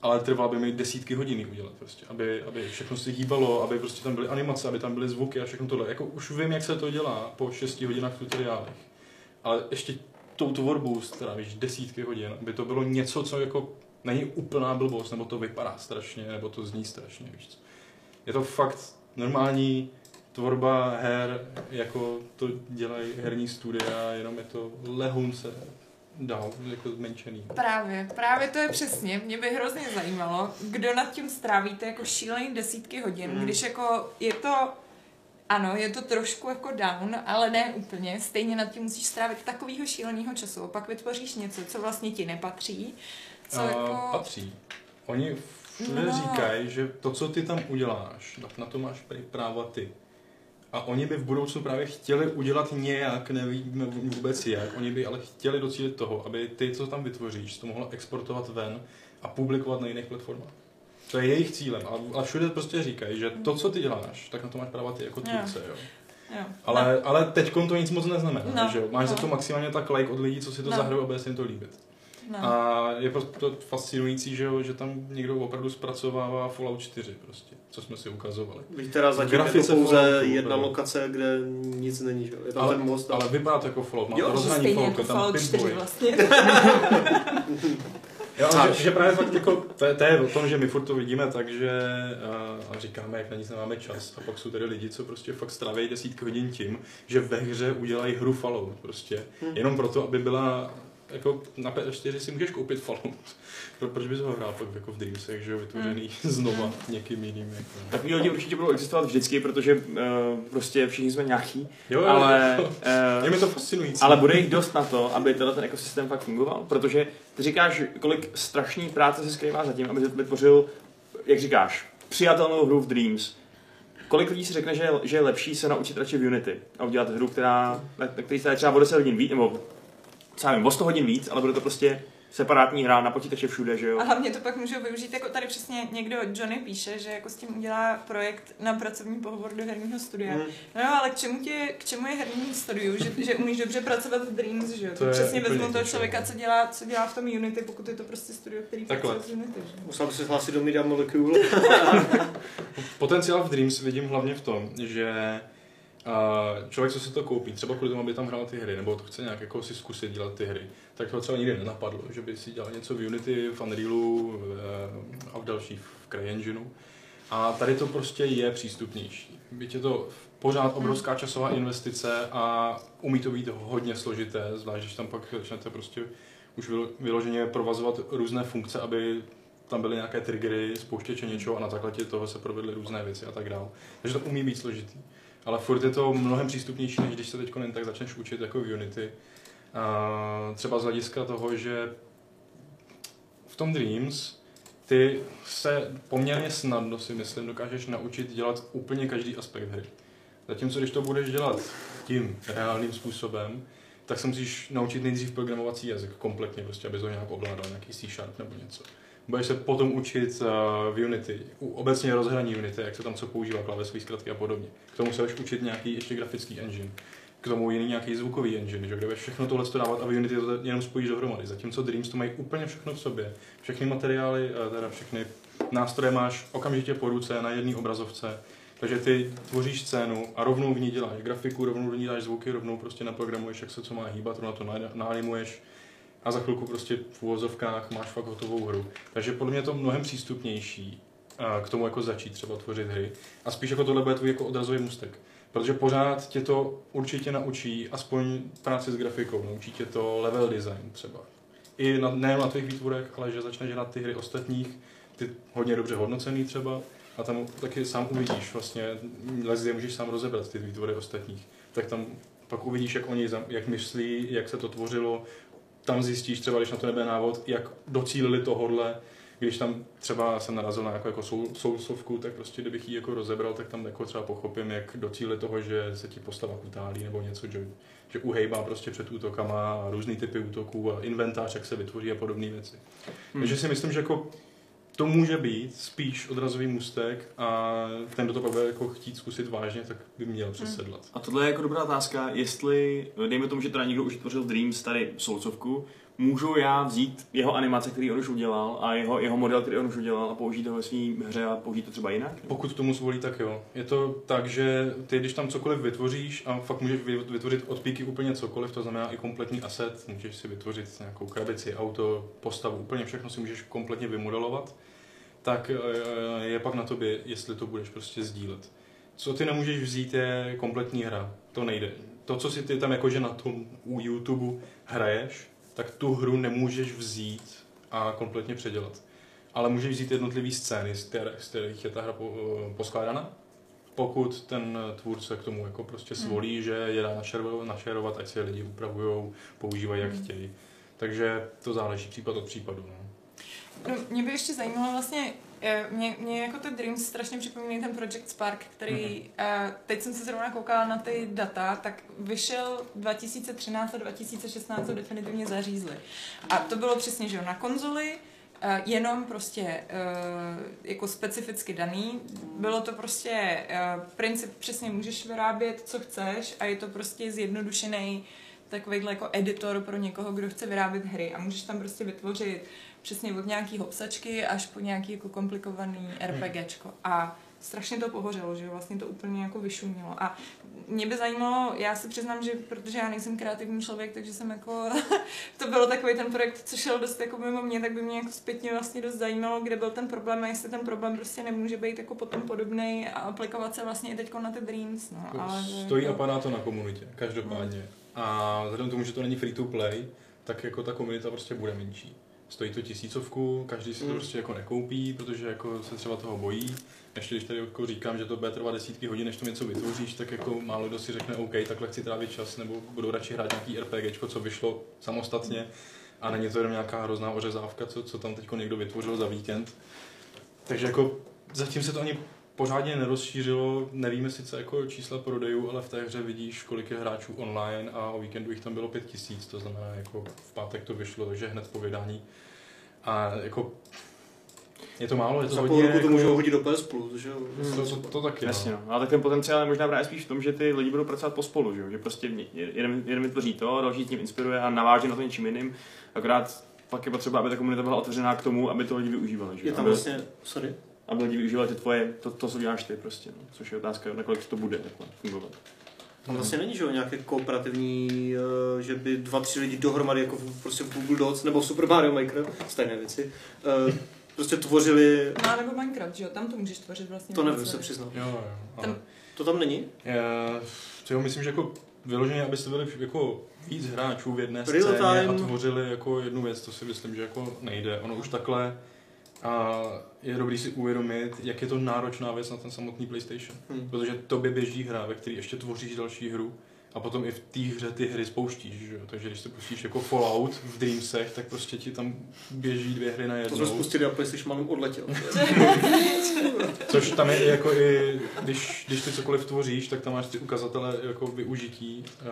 ale trvalo by mi desítky hodin udělat prostě, aby, aby všechno se hýbalo, aby prostě tam byly animace, aby tam byly zvuky a všechno tohle. Jako už vím, jak se to dělá po 6 hodinách tutoriálech. Ale ještě tou tvorbou strávíš desítky hodin, aby to bylo něco, co jako není úplná blbost, nebo to vypadá strašně, nebo to zní strašně, víš co. Je to fakt normální tvorba her, jako to dělají herní studia, jenom je to lehunce dál, jako zmenšený. Právě, právě to je přesně. Mě by hrozně zajímalo, kdo nad tím strávíte jako šílený desítky hodin, Hmm. když jako je to, ano, je to trošku jako down, ale ne úplně. Stejně nad tím musíš strávit takového šíleného času. Pak vytvoříš něco, co vlastně ti nepatří. Co A jako... patří. Oni všude No. říkají, že to, co ty tam uděláš, tak na to máš práva ty. A oni by v budoucnu právě chtěli udělat nějak, nevíme vůbec jak, oni by ale chtěli docílit toho, aby ty, co tam vytvoříš, to mohla exportovat ven a publikovat na jiných platformách. To je jejich cílem. A, a všude prostě říkají, že to, co ty děláš, tak na to máš práva ty jako tvůrce. Jo. Jo. Ale, ale teď to nic moc neznamená, No, že jo? Máš za no. to maximálně tak like od lidí, co si to No. zahrajou a bude se jim to líbit. No. A je prostě fascinující, že, jo, že tam někdo opravdu zpracovává Fallout 4 prostě, co jsme si ukazovali. Víš, teda zatím V je to grafice pouze Falloutu, jedna jo. lokace, kde nic není, že jo? Je tam Ale, ten most. ale vypadá to jako Fallout, má Jo, to rozhraní Fallout, jako tam Fallout 4 pinboy. vlastně. Jo, Cáč. že, že, právě fakt jako, to, je, to je o tom, že my furt to vidíme tak, že a, a říkáme, jak na nic nemáme čas. A pak jsou tady lidi, co prostě fakt stráví desítky hodin tím, že ve hře udělají hru Fallout prostě. Hm. Jenom proto, aby byla jako na PS4 si můžeš koupit Fallout. Pro- Proč bys ho hrál pak jako v Dreamsech, že jo, vytvořený znova někým jiným. Jako. Takový lidi určitě budou existovat vždycky, protože uh, prostě všichni jsme nějaký, Jo, jo, ale, jo. Je uh, mi to fascinující. ale bude jich dost na to, aby tenhle ten ekosystém fakt fungoval, protože ty říkáš, kolik strašný práce se skrývá za tím, aby to vytvořil, jak říkáš, přijatelnou hru v Dreams. Kolik lidí si řekne, že je, že je lepší se naučit radši v Unity a udělat hru, která, na, na který se třeba o 10 hodin víc, nebo co já vím, o 100 hodin víc, ale bude to prostě separátní hra na počítače všude, že jo? A hlavně to pak můžou využít, jako tady přesně někdo, Johnny píše, že jako s tím udělá projekt na pracovní pohovor do herního studia. Hm. No jo, ale k čemu, tě, k čemu je herní studiu, že, že umíš dobře pracovat v Dreams, že jo? To To přesně vezmu toho člověka, co dělá, co dělá v tom Unity, pokud je to prostě studio, který Takhle. pracuje s Unity, že? Musel by se hlásit do Media Molecule. Potenciál v Dreams vidím hlavně v tom, že uh, člověk, co si to koupí, třeba kvůli tomu, aby tam hrál ty hry, nebo to chce nějak jako si zkusit dělat ty hry, tak to třeba nikdy nenapadlo, že by si dělal něco v Unity, v Unrealu uh, a v dalších v CryEngineu. A tady to prostě je přístupnější. Byť je to pořád obrovská časová investice a umí to být hodně složité, zvlášť když tam pak začnete prostě už vylo- vyloženě provazovat různé funkce, aby tam byly nějaké triggery, spouštěče něčeho a na základě toho se provedly různé věci a tak dále. Takže to umí být složitý. Ale furt je to mnohem přístupnější, než když se teď tak začneš učit jako v Unity. A třeba z hlediska toho, že v tom Dreams ty se poměrně snadno si myslím dokážeš naučit dělat úplně každý aspekt hry. Zatímco když to budeš dělat tím reálným způsobem, tak se musíš naučit nejdřív programovací jazyk kompletně, prostě, aby to nějak ovládal, nějaký C Sharp nebo něco. Budeš se potom učit uh, v Unity, obecně rozhraní Unity, jak se tam co používá, klávesové zkratky a podobně. K tomu se budeš učit nějaký ještě grafický engine. K tomu jiný nějaký zvukový engine, že budeš všechno tohle dávat a v Unity to jenom spojíš dohromady. Zatímco Dreams to mají úplně všechno v sobě. Všechny materiály, eh, teda všechny nástroje máš okamžitě po ruce na jedné obrazovce. Takže ty tvoříš scénu a rovnou v ní děláš grafiku, rovnou v ní dáš zvuky, rovnou prostě naprogramuješ, jak se co má hýbat, rovnou to na- naanimuješ a za chvilku prostě v uvozovkách máš fakt hotovou hru. Takže podle mě je to mnohem přístupnější k tomu jako začít třeba tvořit hry. A spíš jako tohle bude tvůj jako odrazový můstek. Protože pořád tě to určitě naučí aspoň práci s grafikou, naučí tě to level design třeba. I na, ne na tvých výtvorech, ale že začneš hrát ty hry ostatních, ty hodně dobře hodnocený třeba, a tam taky sám uvidíš vlastně, lezdě můžeš sám rozebrat ty výtvory ostatních, tak tam pak uvidíš, jak oni, jak myslí, jak se to tvořilo, tam zjistíš třeba, když na to nebude návod, jak docílili tohodle, když tam třeba jsem narazil na jako, jako soul, soulsovku, tak prostě kdybych ji jako rozebral, tak tam jako třeba pochopím, jak docílili toho, že se ti postava kutálí nebo něco, že, že uhejbá prostě před útokama a různý typy útoků a inventář, jak se vytvoří a podobné věci. Hmm. Takže si myslím, že jako to může být spíš odrazový můstek a ten, kdo to pak bude jako chtít zkusit vážně, tak by měl přesedlat. A tohle je jako dobrá otázka, jestli, dejme tomu, že teda někdo už tvořil Dreams tady Soulsovku, můžu já vzít jeho animace, který on už udělal a jeho, jeho model, který on už udělal a použít ho ve své hře a použít to třeba jinak? Pokud tomu zvolí, tak jo. Je to tak, že ty, když tam cokoliv vytvoříš a fakt můžeš vy- vytvořit od píky úplně cokoliv, to znamená i kompletní asset, můžeš si vytvořit nějakou krabici, auto, postavu, úplně všechno si můžeš kompletně vymodelovat, tak eh, je pak na tobě, jestli to budeš prostě sdílet. Co ty nemůžeš vzít je kompletní hra, to nejde. To, co si ty tam jakože na tom u YouTube hraješ, tak tu hru nemůžeš vzít a kompletně předělat. Ale můžeš vzít jednotlivé scény, z které- z kterých je ta hra eh, poskládána, pokud ten tvůrce k tomu jako prostě svolí, že je dá našerovat, našerovat, ať si je lidi upravují, používají jak chtějí. Takže to záleží případ od případu. No. No, mě by ještě zajímalo vlastně, eh, mě, mě jako ty Dreams strašně připomínají ten Project Spark, který, mm-hmm. teď jsem se zrovna koukala na ty data, tak vyšel 2013 a 2016 to definitivně zařízli. A to bylo přesně, že jo, na konzoli, eh, jenom prostě eh, jako specificky daný. Bylo to prostě eh, princip, přesně můžeš vyrábět, co chceš a je to prostě zjednodušený takovýhle jako editor pro někoho, kdo chce vyrábět hry a můžeš tam prostě vytvořit přesně od nějaký obsačky až po nějaký jako komplikovaný RPGčko. A strašně to pohořelo, že vlastně to úplně jako vyšumělo. A mě by zajímalo, já se přiznám, že protože já nejsem kreativní člověk, takže jsem jako, to bylo takový ten projekt, co šel dost jako mimo mě, tak by mě jako zpětně vlastně dost zajímalo, kde byl ten problém a jestli ten problém prostě nemůže být jako potom podobný a aplikovat se vlastně i teď na ty Dreams, no. Ale, že Stojí a jako, padá to na komunitě, každopádně. A vzhledem k tomu, že to není free to play, tak jako ta komunita prostě bude menší. Stojí to tisícovku, každý si to Mm. prostě jako nekoupí, protože jako se třeba toho bojí. Ještě když tady jako říkám, že to bude trvat desítky hodin, než to něco vytvoříš, tak jako málo kdo si řekne OK, takhle chci trávit čas, nebo budu radši hrát nějaký RPGčko, co vyšlo samostatně a není to jenom nějaká hrozná ořezávka, co, co tam teď někdo vytvořil za víkend. Takže jako zatím se to ani pořádně nerozšířilo, nevíme sice jako čísla prodejů, ale v té hře vidíš, kolik je hráčů online a o víkendu jich tam bylo pět tisíc, to znamená jako v pátek to vyšlo, takže hned po vydání. A jako je to málo, je to Za hodně, půl roku to jako, můžou hodit do PS Plus, že jo? to, to, to taky, Jasně, no. no. Ale tak ten potenciál je možná právě spíš v tom, že ty lidi budou pracovat pospolu, že, jo? že prostě jeden, jeden vytvoří to, další s ním inspiruje a naváže na to něčím jiným. Akorát pak je potřeba, aby ta komunita byla otevřená k tomu, aby to lidi využívali. Že? Je tam aby, vlastně, sorry, aby lidi využívali ty tvoje, to, to, co děláš ty prostě. No. Což je otázka, nakolik to bude takhle fungovat. tam vlastně není, že jo, nějaké kooperativní, eh, že by dva, tři lidi dohromady, jako v, prostě v Google Docs nebo v Super Mario Maker, stejné věci, eh, prostě tvořili, No, nebo Minecraft, že jo, tam to můžeš tvořit vlastně. to nevím, se přiznám. Jo, jo, ale... Tam- To tam není? Já, to jo, myslím, že jako vyloženě, abyste byli jako víc hráčů v jedné Real scéně a tvořili jako jednu věc, to si myslím, že jako nejde. Ono už takhle a je dobrý si uvědomit, jak je to náročná věc na ten samotný PlayStation. Hm. Protože tobě běží hra, ve které ještě tvoříš další hru a potom i v té hře ty hry spouštíš, že jo? Takže když se pustíš jako Fallout v Dreamsech, tak prostě ti tam běží dvě hry na To jednou. jsme spustili a PlayStation mám odletěl. Což tam je jako i, když, když ty cokoliv tvoříš, tak tam máš ty ukazatele jako využití uh,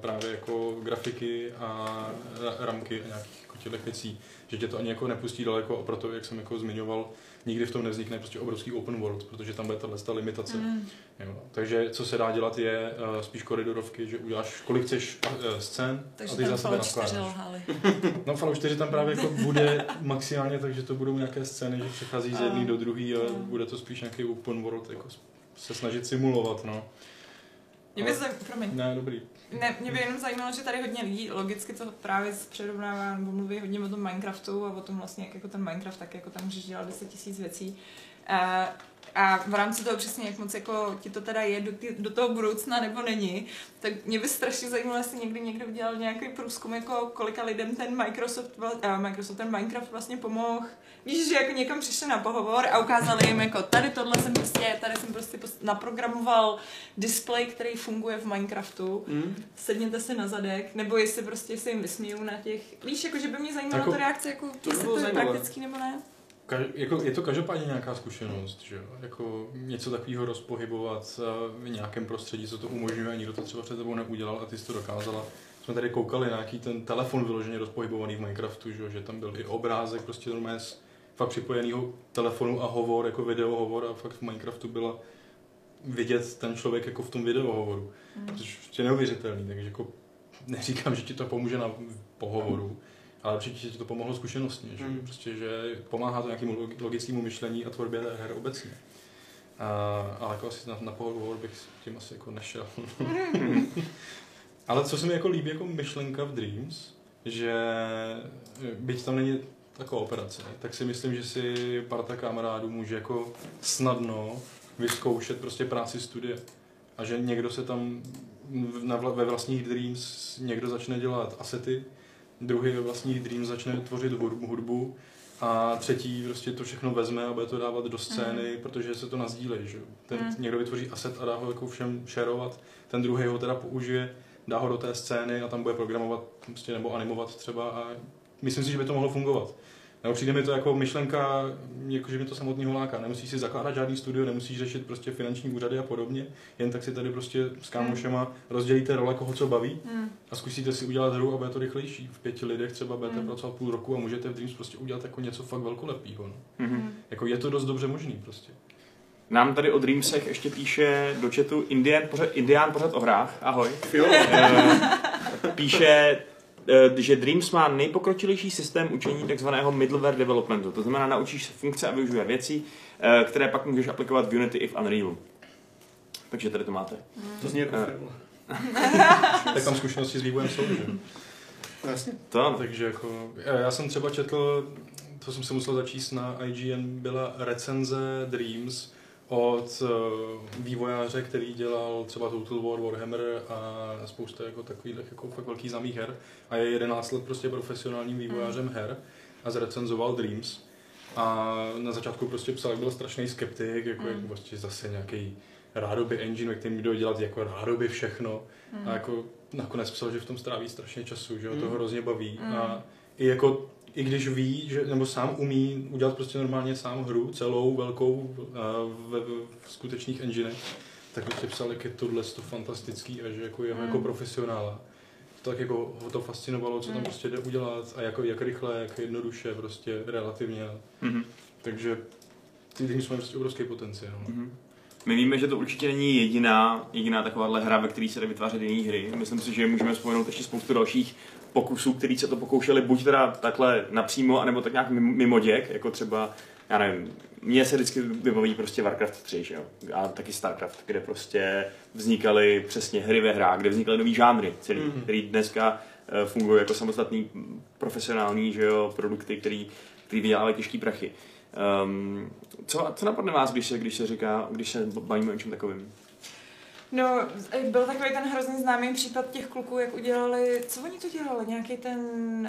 právě jako grafiky a ra- ramky a nějakých těchto věcí, že tě to ani jako nepustí daleko a proto, jak jsem jako zmiňoval, nikdy v tom nevznikne prostě obrovský open world, protože tam bude tahle ta limitace. Mm. Jo. Takže co se dá dělat je uh, spíš koridorovky, že uděláš kolik chceš uh, scén Takže a ty tam za sebe Fallout 4 naskládáš. lhali. No Fallout 4 tam právě jako bude maximálně, takže to budou nějaké scény, že přechází z jedné do druhé a a- bude to spíš nějaký open world, jako se snažit simulovat, no. Mě by Ale- zaj... Promiň. Ne, dobrý. Ne, mě by jenom zajímalo, že tady hodně lidí logicky to právě předrovnává nebo mluví hodně o tom Minecraftu a o tom vlastně, jak jako ten Minecraft, tak jako tam můžeš dělat 10 tisíc věcí. Uh, a v rámci toho přesně, jak moc jako ti to teda je do, ty, do toho budoucna nebo není, tak mě by strašně zajímalo, jestli někdy někdo udělal nějaký průzkum, jako kolika lidem ten Microsoft, uh, Microsoft ten Minecraft vlastně pomohl. Víš, že jako někam přišli na pohovor a ukázali jim jako tady tohle jsem prostě, tady jsem prostě naprogramoval display, který funguje v Minecraftu. Hmm? Sedněte si na zadek, nebo jestli prostě se jim vysmíju na těch, víš, jako že by mě zajímala Jako- ta reakce, jako to to praktický nebo ne. Ka- jako, je to každopádně nějaká zkušenost, že jo? Jako něco takového rozpohybovat eh, v nějakém prostředí, co to umožňuje, a nikdo to třeba před tebou neudělal a ty jsi to dokázala. Jsme tady koukali na nějaký ten telefon vyloženě rozpohybovaný v Minecraftu, že, jo? že tam byl i obrázek prostě normálně z fakt připojeného telefonu a hovor, jako videohovor a fakt v Minecraftu byla vidět ten člověk jako v tom videohovoru. Mm. Což je neuvěřitelný, takže jako neříkám, že ti to pomůže na pohovoru, ale určitě ti to pomohlo zkušenostně, že, Hmm. prostě, že pomáhá to nějakému logi- logickému myšlení a tvorbě her obecně. A, ale jako asi na, na pohovor bych s tím asi jako nešel. ale co se mi jako líbí jako myšlenka v Dreams, že byť tam není taková operace, tak si myslím, že si parta kamarádů může jako snadno vyzkoušet prostě práci studie. A že někdo se tam ve vlastních Dreams někdo začne dělat asety, druhý ve vlastních Dreams začne tvořit hudbu, hudbu a třetí prostě to všechno vezme a bude to dávat do scény, protože se to nazdílej, že. Ten Mm. někdo vytvoří aset a dá ho jako všem šerovat, ten druhý ho teda použije, dá ho do té scény a tam bude programovat prostě, nebo animovat třeba a myslím si, že by to mohlo fungovat. Nebo přijde mi to jako myšlenka, jako že mi to samotného láká. Nemusíš si zakládat žádný studio, nemusíš řešit prostě finanční úřady a podobně, jen tak si tady prostě s kámošema rozdělíte role, koho co baví Mm. a zkusíte si udělat hru a bude to rychlejší. V pěti lidech třeba budete Mm. pracovat půl roku a můžete v Dreams prostě udělat jako něco fakt velkolepého. No. Mhm. Jako je to dost dobře možný prostě. Nám tady o Dreamsech ještě píše do chatu Indian pořad, Indián pořad o hrách. Ahoj. Eh, píše, že Dreams má nejpokročilejší systém učení takzvaného middleware developmentu. To znamená, naučíš se funkce a využívat věcí, eh, které pak můžeš aplikovat v Unity i v Unrealu. Takže tady to máte. To zní jako Eh. film. Tak tam zkušenosti s vývojem jsou, že? Jasně. To. Takže jako, já já jsem třeba četl, to jsem se musel začíst na IGN, byla recenze Dreams od eh, vývojáře, který dělal třeba Total War, Warhammer a spousta jako takových jako fakt velkých známých her a je 11 let prostě profesionálním vývojářem her a zrecenzoval Dreams. A na začátku prostě psal, jak byl strašný skeptik, jako, Mm. jako prostě zase nějaký rádoby engine, ve kterým bude dělat jako rádoby všechno. Mm. A jako nakonec psal, že v tom stráví strašně času, že ho to Mm. hrozně baví. Mm. A i jako i když ví, že, nebo sám umí udělat prostě normálně sám hru, celou, velkou, a ve, ve, v skutečných enginech, tak prostě psal, jak je tohle to fantastický a že jako jeho Mm. jako profesionála. Tak jako ho to fascinovalo, co tam Mm. prostě jde udělat a jako, jak rychle, jak jednoduše, prostě relativně. Mhm. Takže ty Dreams mají prostě obrovský potenciál. no. Mhm. My víme, že to určitě není jediná, jediná takováhle hra, ve které se jde vytvářet jiné hry. Myslím si, že můžeme vzpomenout ještě spoustu dalších pokusů, který se to pokoušeli buď teda takhle napřímo, anebo tak nějak mimo- děk, jako třeba, já nevím, mně se vždycky vybaví prostě Warcraft 3, že jo? A taky Starcraft, kde prostě vznikaly přesně hry ve hrách, kde vznikaly nový žánry celý, Mhm. který dneska eh, fungují jako samostatný profesionální že jo, produkty, který, který vydělávají těžký prachy. Um, co, co napadne vás, když se, když se říká, když se bavíme o čem takovým? No, byl takový ten hrozně známý případ těch kluků, jak udělali, co oni to dělali, nějaký ten,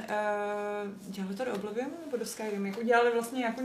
uh, dělali to do Oblivionu nebo do Skyrim, jak udělali vlastně jako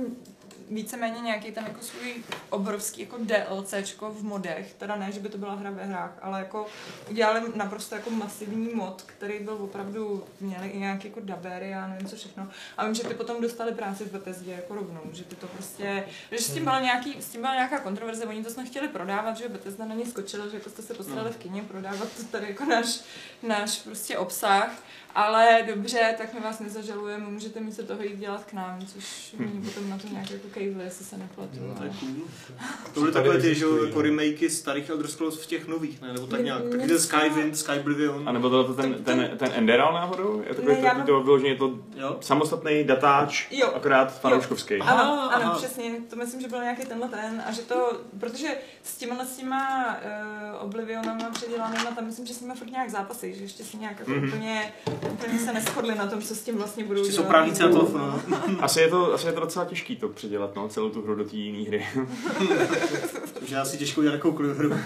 víceméně nějaký ten jako svůj obrovský jako DLCčko v modech, teda ne, že by to byla hra ve hrách, ale jako udělali naprosto jako masivní mod, který byl opravdu, měli i nějaký jako dabery a nevím co všechno. A vím, že ty potom dostali práci v Bethesdě jako rovnou, že ty to prostě, že s tím byla, nějaký, s tím byla nějaká kontroverze, oni to snad chtěli prodávat, že Bethesda na ně skočila, že jako jste se postarali v kině prodávat to tady jako náš, náš prostě obsah, ale dobře, tak my vás nezažalujeme, můžete mi se toho jít dělat k nám, což oni potom na to nějak jako kejvli, jestli se nepletu. No, to je cool. To byly takové ty, že jako remakey starých Elder Scrolls v těch nových, ne? Nebo tak nějak. Taky ten to- Skywind, Skyblivion. A nebo tohle ten, To- ten, ten Enderal náhodou? Je takový Ne, to, to, to vyloženě to Jo? samostatný datáč, Jo. akorát fanouškovský. Aha, Ano, ano, aha. přesně, to myslím, že byl nějaký tenhle ten a že to, protože s těma s těma uh, Oblivionama předělanýma, tam myslím, že jsme furt nějak zápasy, že ještě si nějak jako Mhm. úplně, úplně se neschodli na tom, co s tím vlastně budou Ještě jsou dělat. právníci na telefonu. Asi je, to, asi je to docela těžký to předělat, no, celou tu hru do té jiné hry. že je asi těžko udělat jakoukoliv hru.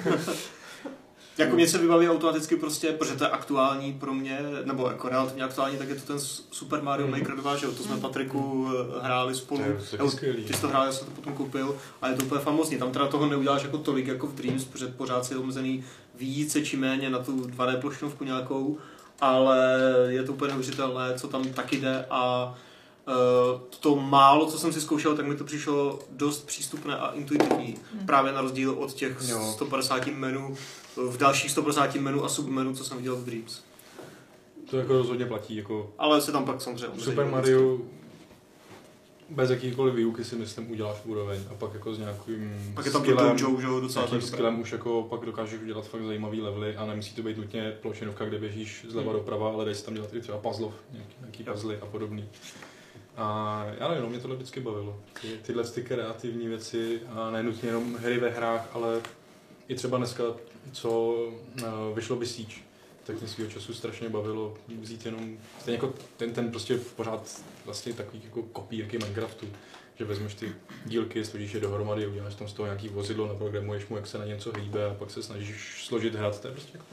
jako mě se vybaví automaticky prostě, protože to je aktuální pro mě, nebo jako relativně aktuální, tak je to ten Super Mario Mm. Maker 2, že jo, to jsme Patriku eh, hráli spolu. To je. Ty jsi to hrál, já jsem to potom koupil a je to úplně famózní. Tam teda toho neuděláš jako tolik jako v Dreams, protože pořád si je omezený více či méně na tu 2D plošnovku nějakou, ale je to úplně neuvěřitelné, co tam taky jde a Uh, to málo, co jsem si zkoušel, tak mi to přišlo dost přístupné a intuitivní. Hmm. Právě na rozdíl od těch Jo. 150 menů, v dalších 150 menů a submenů, co jsem viděl v Dreams. To jako rozhodně platí, jako Ale se tam pak samozřejmě Super. Mario bez jakýkoliv výuky si myslím uděláš úroveň a pak jako s nějakým Pak je tam to skillem, dojo, že jo, docela dobré. skillem už jako pak dokážeš udělat fakt zajímavý levely a nemusí to být nutně plošinovka, kde běžíš zleva Hmm. doprava, ale dej si tam dělat i třeba puzzle, nějaký, nějaký puzzle a podobný. A já nevím, no, mě tohle vždycky bavilo. Ty, tyhle ty kreativní věci a nenutně jenom hry ve hrách, ale i třeba dneska, co uh, vyšlo by Siege, tak mě svýho času strašně bavilo vzít jenom, stejně jako ten, ten prostě pořád vlastně takový jako kopírky Minecraftu, že vezmeš ty dílky, složíš je dohromady, uděláš tam z toho nějaký vozidlo, naprogramuješ mu, jak se na něco hýbe a pak se snažíš složit hrad, to je prostě jako...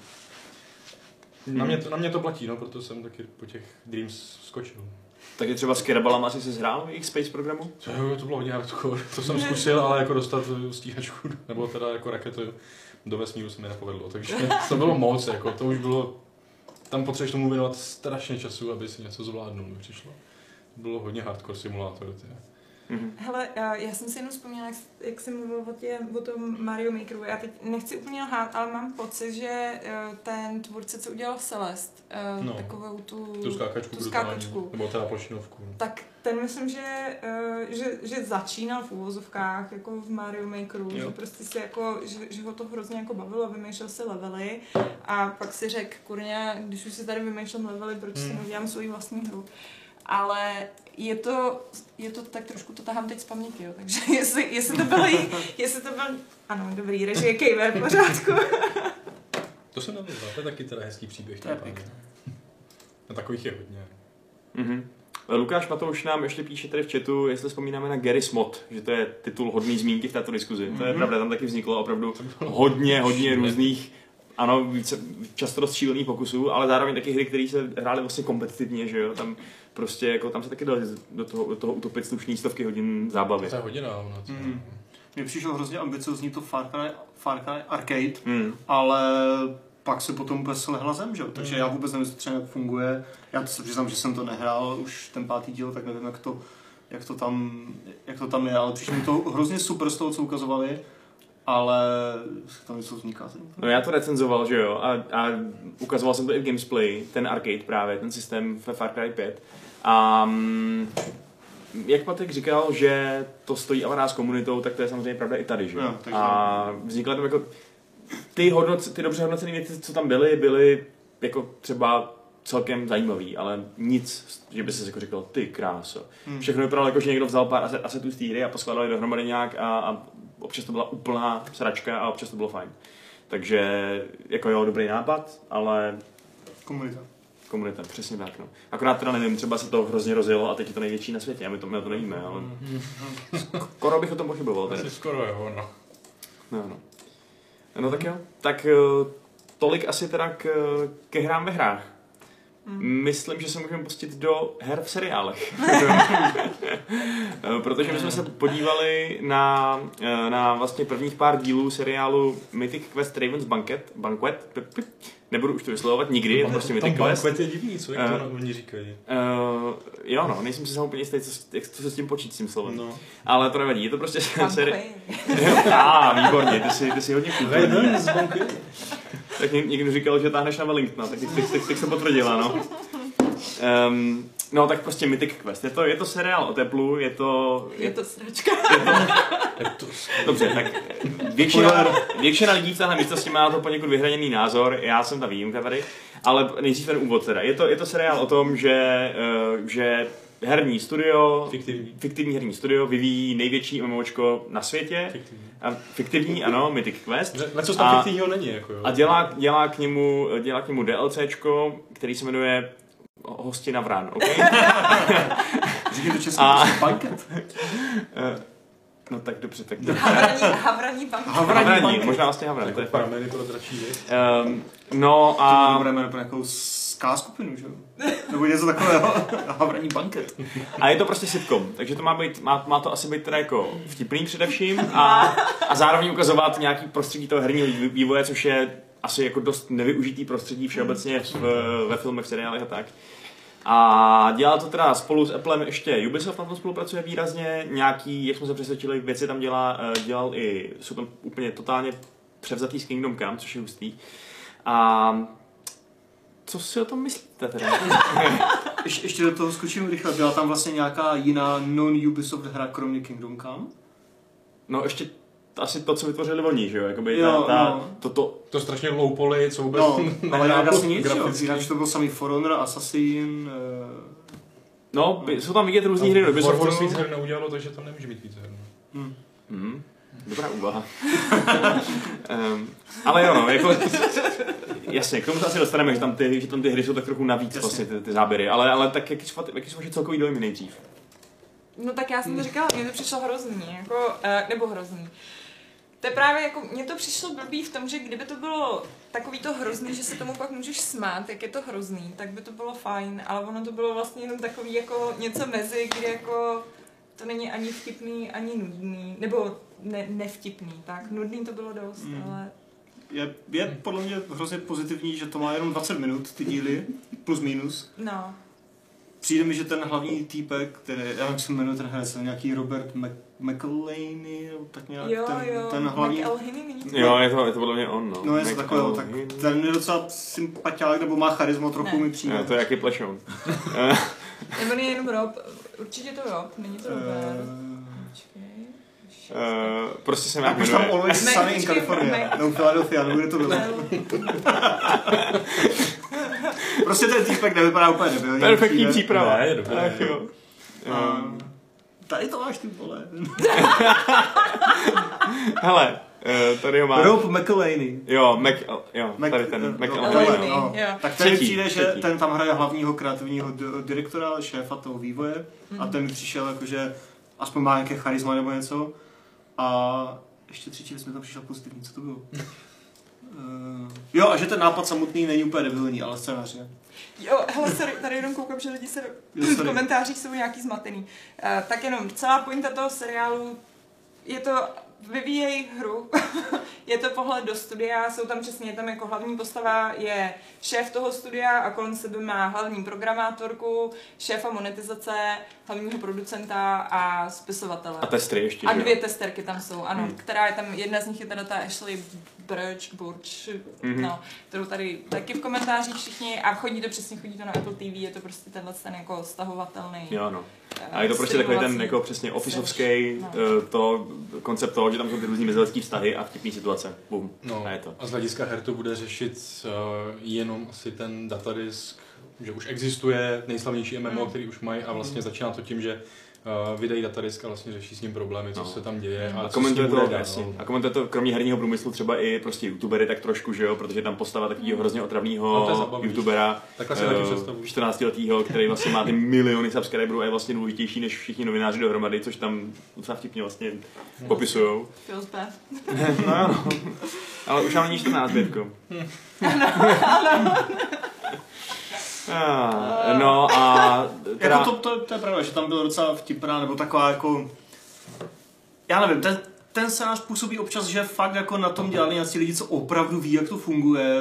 Na, mě to, na mě to platí, no, proto jsem taky po těch Dreams skočil. Taky třeba s Kerabalama asi se zhrál v X-Space programu? To, jo, to bylo hodně hardcore, to jsem zkusil, ale jako dostat stíhačku, nebo teda jako raketu do vesmíru se mi nepovedlo, takže to bylo moc, jako to už bylo, tam potřebuješ tomu věnovat strašně času, aby si něco zvládnul, mi přišlo. To bylo hodně hardcore simulátor, ty. Mhm. Hele, já jsem si jenom vzpomněla, jak, jak jsem mluvil o, tě, o tom Mario Makeru. Já teď nechci úplně lhát, ale mám pocit, že eh, ten tvůrce, co udělal Celest, No. no. takovou tu, Tu skákačku tu skákačku, nebo teda plošinovku. no. tak ten myslím, že, eh, že, že začínal v úvozovkách jako v Mario Makeru, Jo. že prostě si jako, že, že ho to hrozně jako bavilo, vymýšlel si levely a pak si řekl, kurně, když už si tady vymýšlím levely, proč si Hmm. neudělám svoji vlastní hru. Ale je to, je to tak trošku, to tahám teď z paměti, jo. takže jestli, jestli to bylo, jestli to byl, ano, dobrý, režie Kejver, v pořádku. To jsem nevěděl, to je taky teda hezký příběh. To je tím pádem. pěkné. A takových je hodně. Mhm. Lukáš Matouš nám ještě píše tady v chatu, jestli vzpomínáme na Gary Smot, že to je titul hodný zmínky v této diskuzi. To je Mhm. pravda, tam taky vzniklo opravdu hodně, hodně různých, ano, více, často dost šílených pokusů, ale zároveň taky hry, které se hrály vlastně kompetitivně, že jo, tam prostě jako tam se taky dali do toho, do toho utopit slušný stovky hodin zábavy. To je hodina. Ona, to, Mhm. Mně přišlo hrozně ambiciozní to Far Cry, Far Cry Arcade, Hmm. ale pak se potom úplně slehla zem, že jo? Takže Mm. já vůbec nevím, jestli třeba jak funguje. Já to se přiznám, že jsem to nehrál už ten pátý díl, tak nevím, jak to, jak to, tam, jak to tam je, ale přišlo mi to hrozně super z toho, co ukazovali, ale tam něco vzniká. No já to recenzoval, že jo, a, a ukazoval jsem to i v Gamesplay, ten arcade právě, ten systém ve Far Cry 5. A mm, jak Patrik říkal, že to stojí ale s komunitou, tak to je samozřejmě pravda i tady, že jo. A vznikla tam jako ty, hodnoc, ty dobře hodnocené věci, co tam byly, byly jako třeba celkem zajímavý, ale nic, že by se jako říkal, ty kráso. Hmm. Všechno vypadalo jako, že někdo vzal pár aset- asetů z té hry a poskládal je dohromady nějak a, a občas to byla úplná sračka a občas to bylo fajn. Takže jako jo, dobrý nápad, ale Komunita. komunita, přesně tak. No. Akorát teda nevím, třeba se to hrozně rozjelo a teď je to největší na světě a my to, my to nevíme, ale skoro bych o tom pochyboval. Tedy. Asi skoro jo, no. No, no. no tak jo, tak eh, tolik asi teda k, ke hrám ve hrách. Myslím, že se můžeme pustit do her v seriálech. Eh, Protože my jsme se podívali na, eh, na vlastně prvních pár dílů seriálu Mythic Quest Raven's Banquet, Banquet, nebudu už to vyslovovat nikdy, je to prostě Mythic Quest. banquet je divný, co jak Eh. to na- oni říkají. Uh, jo no, nejsem si sám úplně jistý, co, jak co se s tím počít s tím slovem. No. Ale to nevadí, je to prostě. Banquet. A, ah, výborně, ty jsi, ty jsi hodně kulturní. Banquet. Tak ně- někdo říkal, že táhneš na Wellingtona, tak teď, teď, teď, teď jsem potvrdila, no. Um, no tak prostě Mythic Quest, je to, je to seriál o teplu, je to... Je to sračka. Je to Dobře, tak většina, většina lidí v téhle místnosti má na to poněkud vyhraněný názor, já jsem ta výjimka tady, ale nejdřív ten úvod teda. Je to, je to seriál o tom, že, eh, že herní studio, Fiktivní. fiktivní herní studio vyvíjí největší MMOčko na světě. Fiktivní. A fiktivní, ano, Mythic Quest. Na co tam A- fiktivního není, jako jo. A dělá, dělá, k němu, dělá k němu DLCčko, který se jmenuje Hostina Vran, OK? Říkej to česky, A- prostě banket. No tak dobře, tak Havraní, havraní bank. Havraní Havraní, banket. možná vlastně Havraní, to je Jako fakt. prameny pro dračí. Um, no A... To jméno pro nějakou ska skupinu, že jo? Nebo něco takového. Havraní banket. A je to prostě sitcom, takže to má, být, má, má to asi být teda jako vtipný především a, a zároveň ukazovat nějaký prostředí toho herního vý- vývoje, což je asi jako dost nevyužitý prostředí všeobecně v, ve filmech, seriálech a tak. A dělá to teda spolu s Applem ještě Ubisoft na tom spolupracuje výrazně, nějaký, jak jsme se přesvědčili, věci tam dělá, eh, dělal i, jsou tam úplně totálně převzatý z Kingdom Come, což je hustý. A co si o tom myslíte teda? Ještě, ještě do toho skočím rychle. Byla tam vlastně nějaká jiná non-Ubisoft hra, kromě Kingdom Come? No ještě asi to, co vytvořili oni, že jo? Jakoby Jo, ta, ta, no. to, to, To strašně low poly, co vůbec No, ale nehrálo asi nic, jo. graficky. Jinak to byl samý For Honor, Assassin, eh, no, by- jsou tam vidět různý hry do Warhorse víc her neudělalo, takže tam nemůže být víc her. no. hm. Dobrá úvaha. um, ale jo, no, jako, jasně, k tomu se asi dostaneme, že tam ty, že tam ty hry jsou tak trochu navíc, Jasně. vlastně ty, ty záběry, ale, ale tak jaký jsou, jaký jsou vaše celkový dojmy nejdřív? No tak já jsem to říkala, mně to přišlo hrozný, jako, uh, nebo hrozný. To je právě jako, mně to přišlo blbý v tom, že kdyby to bylo takový to hrozný, že se tomu pak můžeš smát, jak je to hrozný, tak by to bylo fajn, ale ono to bylo vlastně jenom takový jako něco mezi, kdy jako to není ani vtipný, ani nudný, nebo ne, nevtipný, tak nudný to bylo dost, Mm. ale je, je podle mě hrozně pozitivní, že to má jenom 20 minut, ty díly, plus minus. no. Přijde mi, že ten hlavní týpek, který, já nevím, jak se jmenuje ten herec, nějaký Robert Mc, McElhaney, nebo tak nějak, Jo, ten, jo, ten hlavní... To? Jo, je to, je to podle mě on, no. No něco takového, tak McElhaney. ten je docela sympatiák, nebo má charisma, trochu Ne. mi přijde. Jo, to je jaký plešoun. Nebo je jenom Rob, určitě to Rob, není to Robert. Eh, Počkej. Uh, prostě se nějak už tam jmenuje. Always Sunny in California, nebo Philadelphia, nebo kde to bylo. Prostě ten týpek nevypadá úplně debilně. Perfektní příprava. Ne, je dobré. Ach, jo. Um, Tady to máš ty vole. hele, eh, tady ho mám. Rob McElhaney. Jo, Mac, jo, Mac- tady ten, no, McElhaney. Elhaney, no. jo. Tak ten mi Třetí, přijde, že třetí. ten tam hraje hlavního kreativního di- direktora, šéfa toho vývoje a Mhm. ten mi přišel jako, že aspoň má nějaké charisma nebo něco. A ještě třetí věc mi tam přišel pozitivní, co to bylo? Uh, jo, a že ten nápad samotný není úplně debilní, ale scénář je. Jo, hele, sorry, tady jenom koukám, že lidi se Jo, v komentářích jsou nějaký zmatený. Uh, tak jenom, celá pointa toho seriálu je to, vyvíjej hru, je to pohled do studia, jsou tam přesně, tam jako hlavní postava je šéf toho studia a kolem sebe má hlavní programátorku, šéfa monetizace, hlavního producenta a spisovatele. A testry ještě, A že jo? dvě testerky tam jsou, ano, Hmm. která je tam, jedna z nich je teda ta Ashley Burch, Burch, Mhm. no, kterou tady taky v komentářích všichni a chodí to přesně, chodí to na Apple TV, je to prostě tenhle ten jako stahovatelný. Jo, no. eh, A je to prostě takový ten jako přesně officeovský No. no. to koncept toho, že tam jsou ty různý mezilidský vztahy a vtipný situace. Bum. No, A je to. a z hlediska her to bude řešit uh, jenom asi ten datadisk, že už existuje nejslavnější MMO, Mm. který už mají a vlastně začíná to tím, že uh, vydají datadisk a vlastně řeší s ním problémy, co No. se tam děje a, A komentuje to, bude dál. jasně. A komentuje to kromě herního průmyslu třeba i prostě youtubery tak trošku, že jo, protože tam postava takového hrozně No, to je otravného zabavný. youtubera, představuji. 14 letýho, který vlastně má ty miliony subscriberů a je vlastně důležitější než všichni novináři dohromady, což tam docela vtipně vlastně popisujou. Bad. No, jo. ale už mám není 14, Bětko. Ah, No a teda, Jako to, to, to, je pravda, že tam bylo docela vtipná, nebo taková jako... Já nevím, ten, ten scénář působí občas, že fakt jako na tom dělali nějací lidi, co opravdu ví, jak to funguje.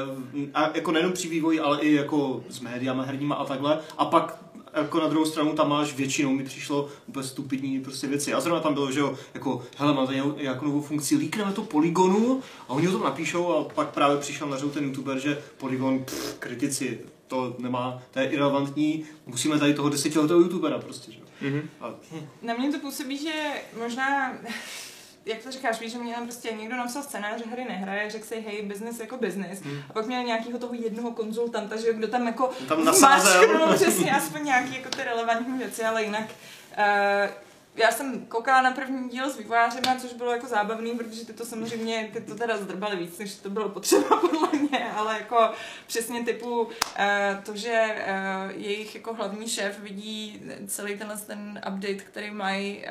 A jako nejenom při vývoji, ale i jako s médiama herníma a takhle. A pak jako na druhou stranu tam máš většinou mi přišlo úplně stupidní prostě věci. A zrovna tam bylo, že jo, jako, hele, máte nějakou- nějakou novou funkci, líkneme to Polygonu a oni o tom napíšou a pak právě přišel na řadu ten youtuber, že Polygon, pff, kritici, to nemá, to je irrelevantní, musíme tady toho desetiletého youtubera prostě, že jo. Mhm. A, Na mě to působí, že možná jak to říkáš, víš, že mě tam prostě někdo napsal scénář, že hry nehraje, řekl si, hej, business jako business. Hmm. A pak měl nějakého toho jednoho konzultanta, že kdo tam jako Tam nasázel. mačknul přesně aspoň nějaký jako ty relevantní věci, ale jinak uh, já jsem koukala na první díl s vývojářema, což bylo jako zábavný, protože ty to samozřejmě, ty to teda zdrbali víc, než to bylo potřeba podle mě, ale jako přesně typu uh, to, že uh, jejich jako hlavní šéf vidí celý tenhle ten update, který mají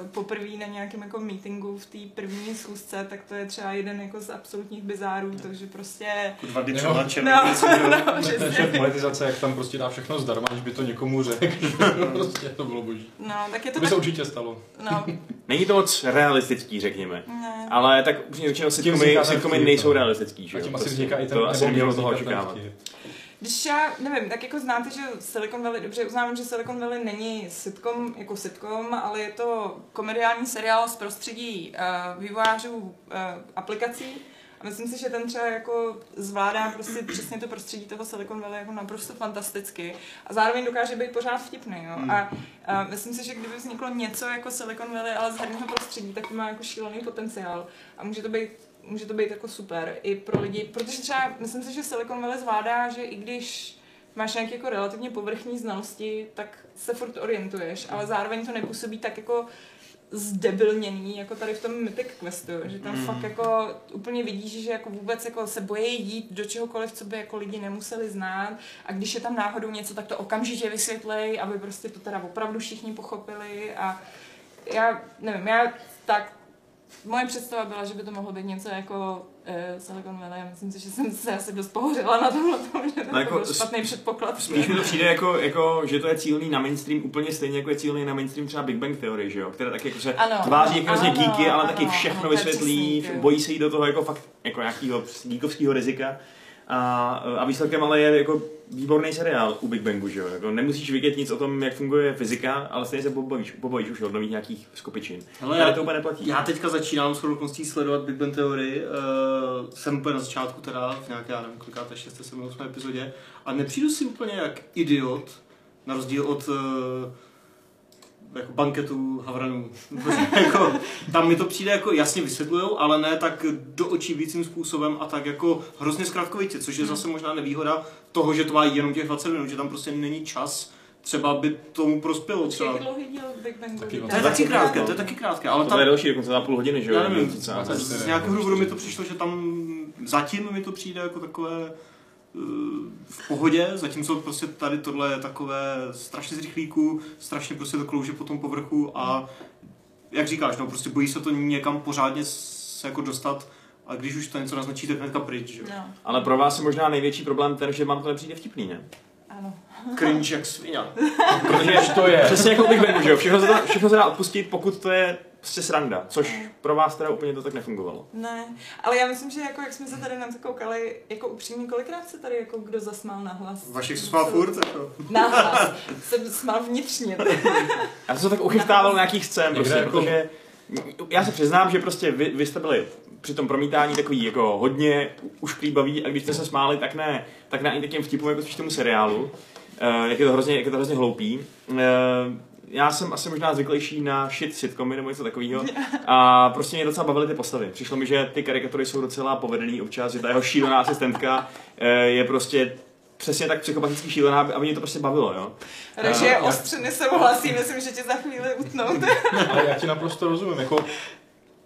uh, poprvé na nějakém jako meetingu v té první schůzce, tak to je třeba jeden jako z absolutních bizárů, takže prostě Jo. před lunchem, No, něco, jo. no, Ten přesně. šéf monetizace, jak tam prostě dá všechno zdarma, než by to někomu řekl. prostě to bylo boží. No, tak je To to by se tak, určitě stalo. no, Není to moc realistický, řekněme. ne. Ale tak upřímně řečeno, sitcomy, sitcomy nejsou no. realistický, že A jo? tím asi Prostě vzniká i ten, to asi nebo nemělo měl toho očekávat. Když já, nevím, tak jako znáte, že Silicon Valley, dobře uznávám, že Silicon Valley není sitcom jako sitcom, ale je to komediální seriál z prostředí uh, vývojářů uh, aplikací. Myslím si, že ten třeba jako zvládá prostě přesně to prostředí toho Silicon Valley jako naprosto fantasticky. A zároveň dokáže být pořád vtipný. Jo? Hmm. A, a myslím si, že kdyby vzniklo něco jako Silicon Valley, ale z herního prostředí, tak to má jako šílený potenciál. A může to být může to být jako super i pro lidi, protože třeba myslím si, že Silicon Valley zvládá, že i když máš nějaké jako relativně povrchní znalosti, tak se furt orientuješ, ale zároveň to nepůsobí tak jako zdebilněný, jako tady v tom Mythic Questu, že tam Mm. fakt jako úplně vidíš, že jako vůbec jako se bojí jít do čehokoliv, co by jako lidi nemuseli znát a když je tam náhodou něco, tak to okamžitě vysvětlej, aby prostě to teda opravdu všichni pochopili a já nevím, já tak moje představa byla, že by to mohlo být něco jako uh, Silicon Valley a myslím si, že jsem se asi dost pohořela na tomhle tom, že to No jako byl špatný předpoklad. Spíš mi to přijde jako, jako, že to je cílený na mainstream úplně stejně jako je cílený na mainstream třeba Big Bang Theory, že jo? Které taky jako se Ano, tváří jako hrozně ano, geeky, ale ano, taky všechno ano, to vysvětlí, přesný, jo. bojí se jít do toho jako fakt jako nějakého geekovského rizika. A, a výsledkem ale je jako výborný seriál u Big Bangu, že jo? Jako nemusíš vědět nic o tom, jak funguje fyzika, ale stejně se pobavíš, pobavíš už od nových nějakých skupičin. Hele, Tady já, to úplně neplatí. já teďka začínám s okolností sledovat Big Bang Theory. Uh, jsem úplně na začátku teda, v nějaké, já nevím, kolikáté, 6. 7. 8. epizodě. A nepřijdu si úplně jak idiot, na rozdíl od uh, jako banketu Havranů. jako, tam mi to přijde jako jasně vysvětlujou, ale ne tak do očí vícím způsobem a tak jako hrozně zkrátkovitě, což je zase možná nevýhoda toho, že to má jenom těch 20 minut, že tam prostě není čas, třeba by tomu prospělo třeba. Jak dlouhý díl Big? Taky? To je taky krátké, to je taky krátké, ale To tam, je další dokonce za půl hodiny, že jo? já nevím, z nějakého důvodu mi to přišlo, že tam zatím mi to přijde jako takové v pohodě, zatímco prostě tady tohle je takové strašně z rychlíku, strašně prostě to klouže po tom povrchu a jak říkáš, no prostě bojí se to někam pořádně se jako dostat a když už to něco naznačí, tak hnedka pryč, že jo. No, Ale pro vás je možná největší problém ten, že vám to nepřijde vtipný, ne? ano. Cringe jak svině. Protože to je. Přesně jako Big Bangu, že jo? Všechno se, dá, všechno se dá odpustit, pokud to je prostě sranda, což pro vás teda úplně to tak nefungovalo. Ne, ale já myslím, že jako jak jsme se tady na to koukali, jako upřímně, kolikrát se tady jako kdo zasmál na hlas? Vašich se smál furt, jako. Na hlas. Jsem smál vnitřně. Já jsem se tak uchychtával na nějakých scén, Někde prostě, jako- protože já se přiznám, že prostě vy, vy jste byli při tom promítání takový jako hodně ušklíbavý a když jste se smáli, tak ne, tak ne ani těm vtipům, jako spíš tomu seriálu, uh, jak, je to hrozně, jak je to hrozně hloupý. Uh, já jsem asi možná zvyklejší na shit sitcomy nebo něco takového a prostě mě docela bavily ty postavy. Přišlo mi, že ty karikatury jsou docela povedený občas, že ta jeho šílená asistentka uh, je prostě přesně tak psychopaticky šílená, aby- aby mě to prostě bavilo, jo. Režie já- ostře nesouhlasí, myslím, že tě za chvíli utnou. Ale já ti naprosto rozumím, jako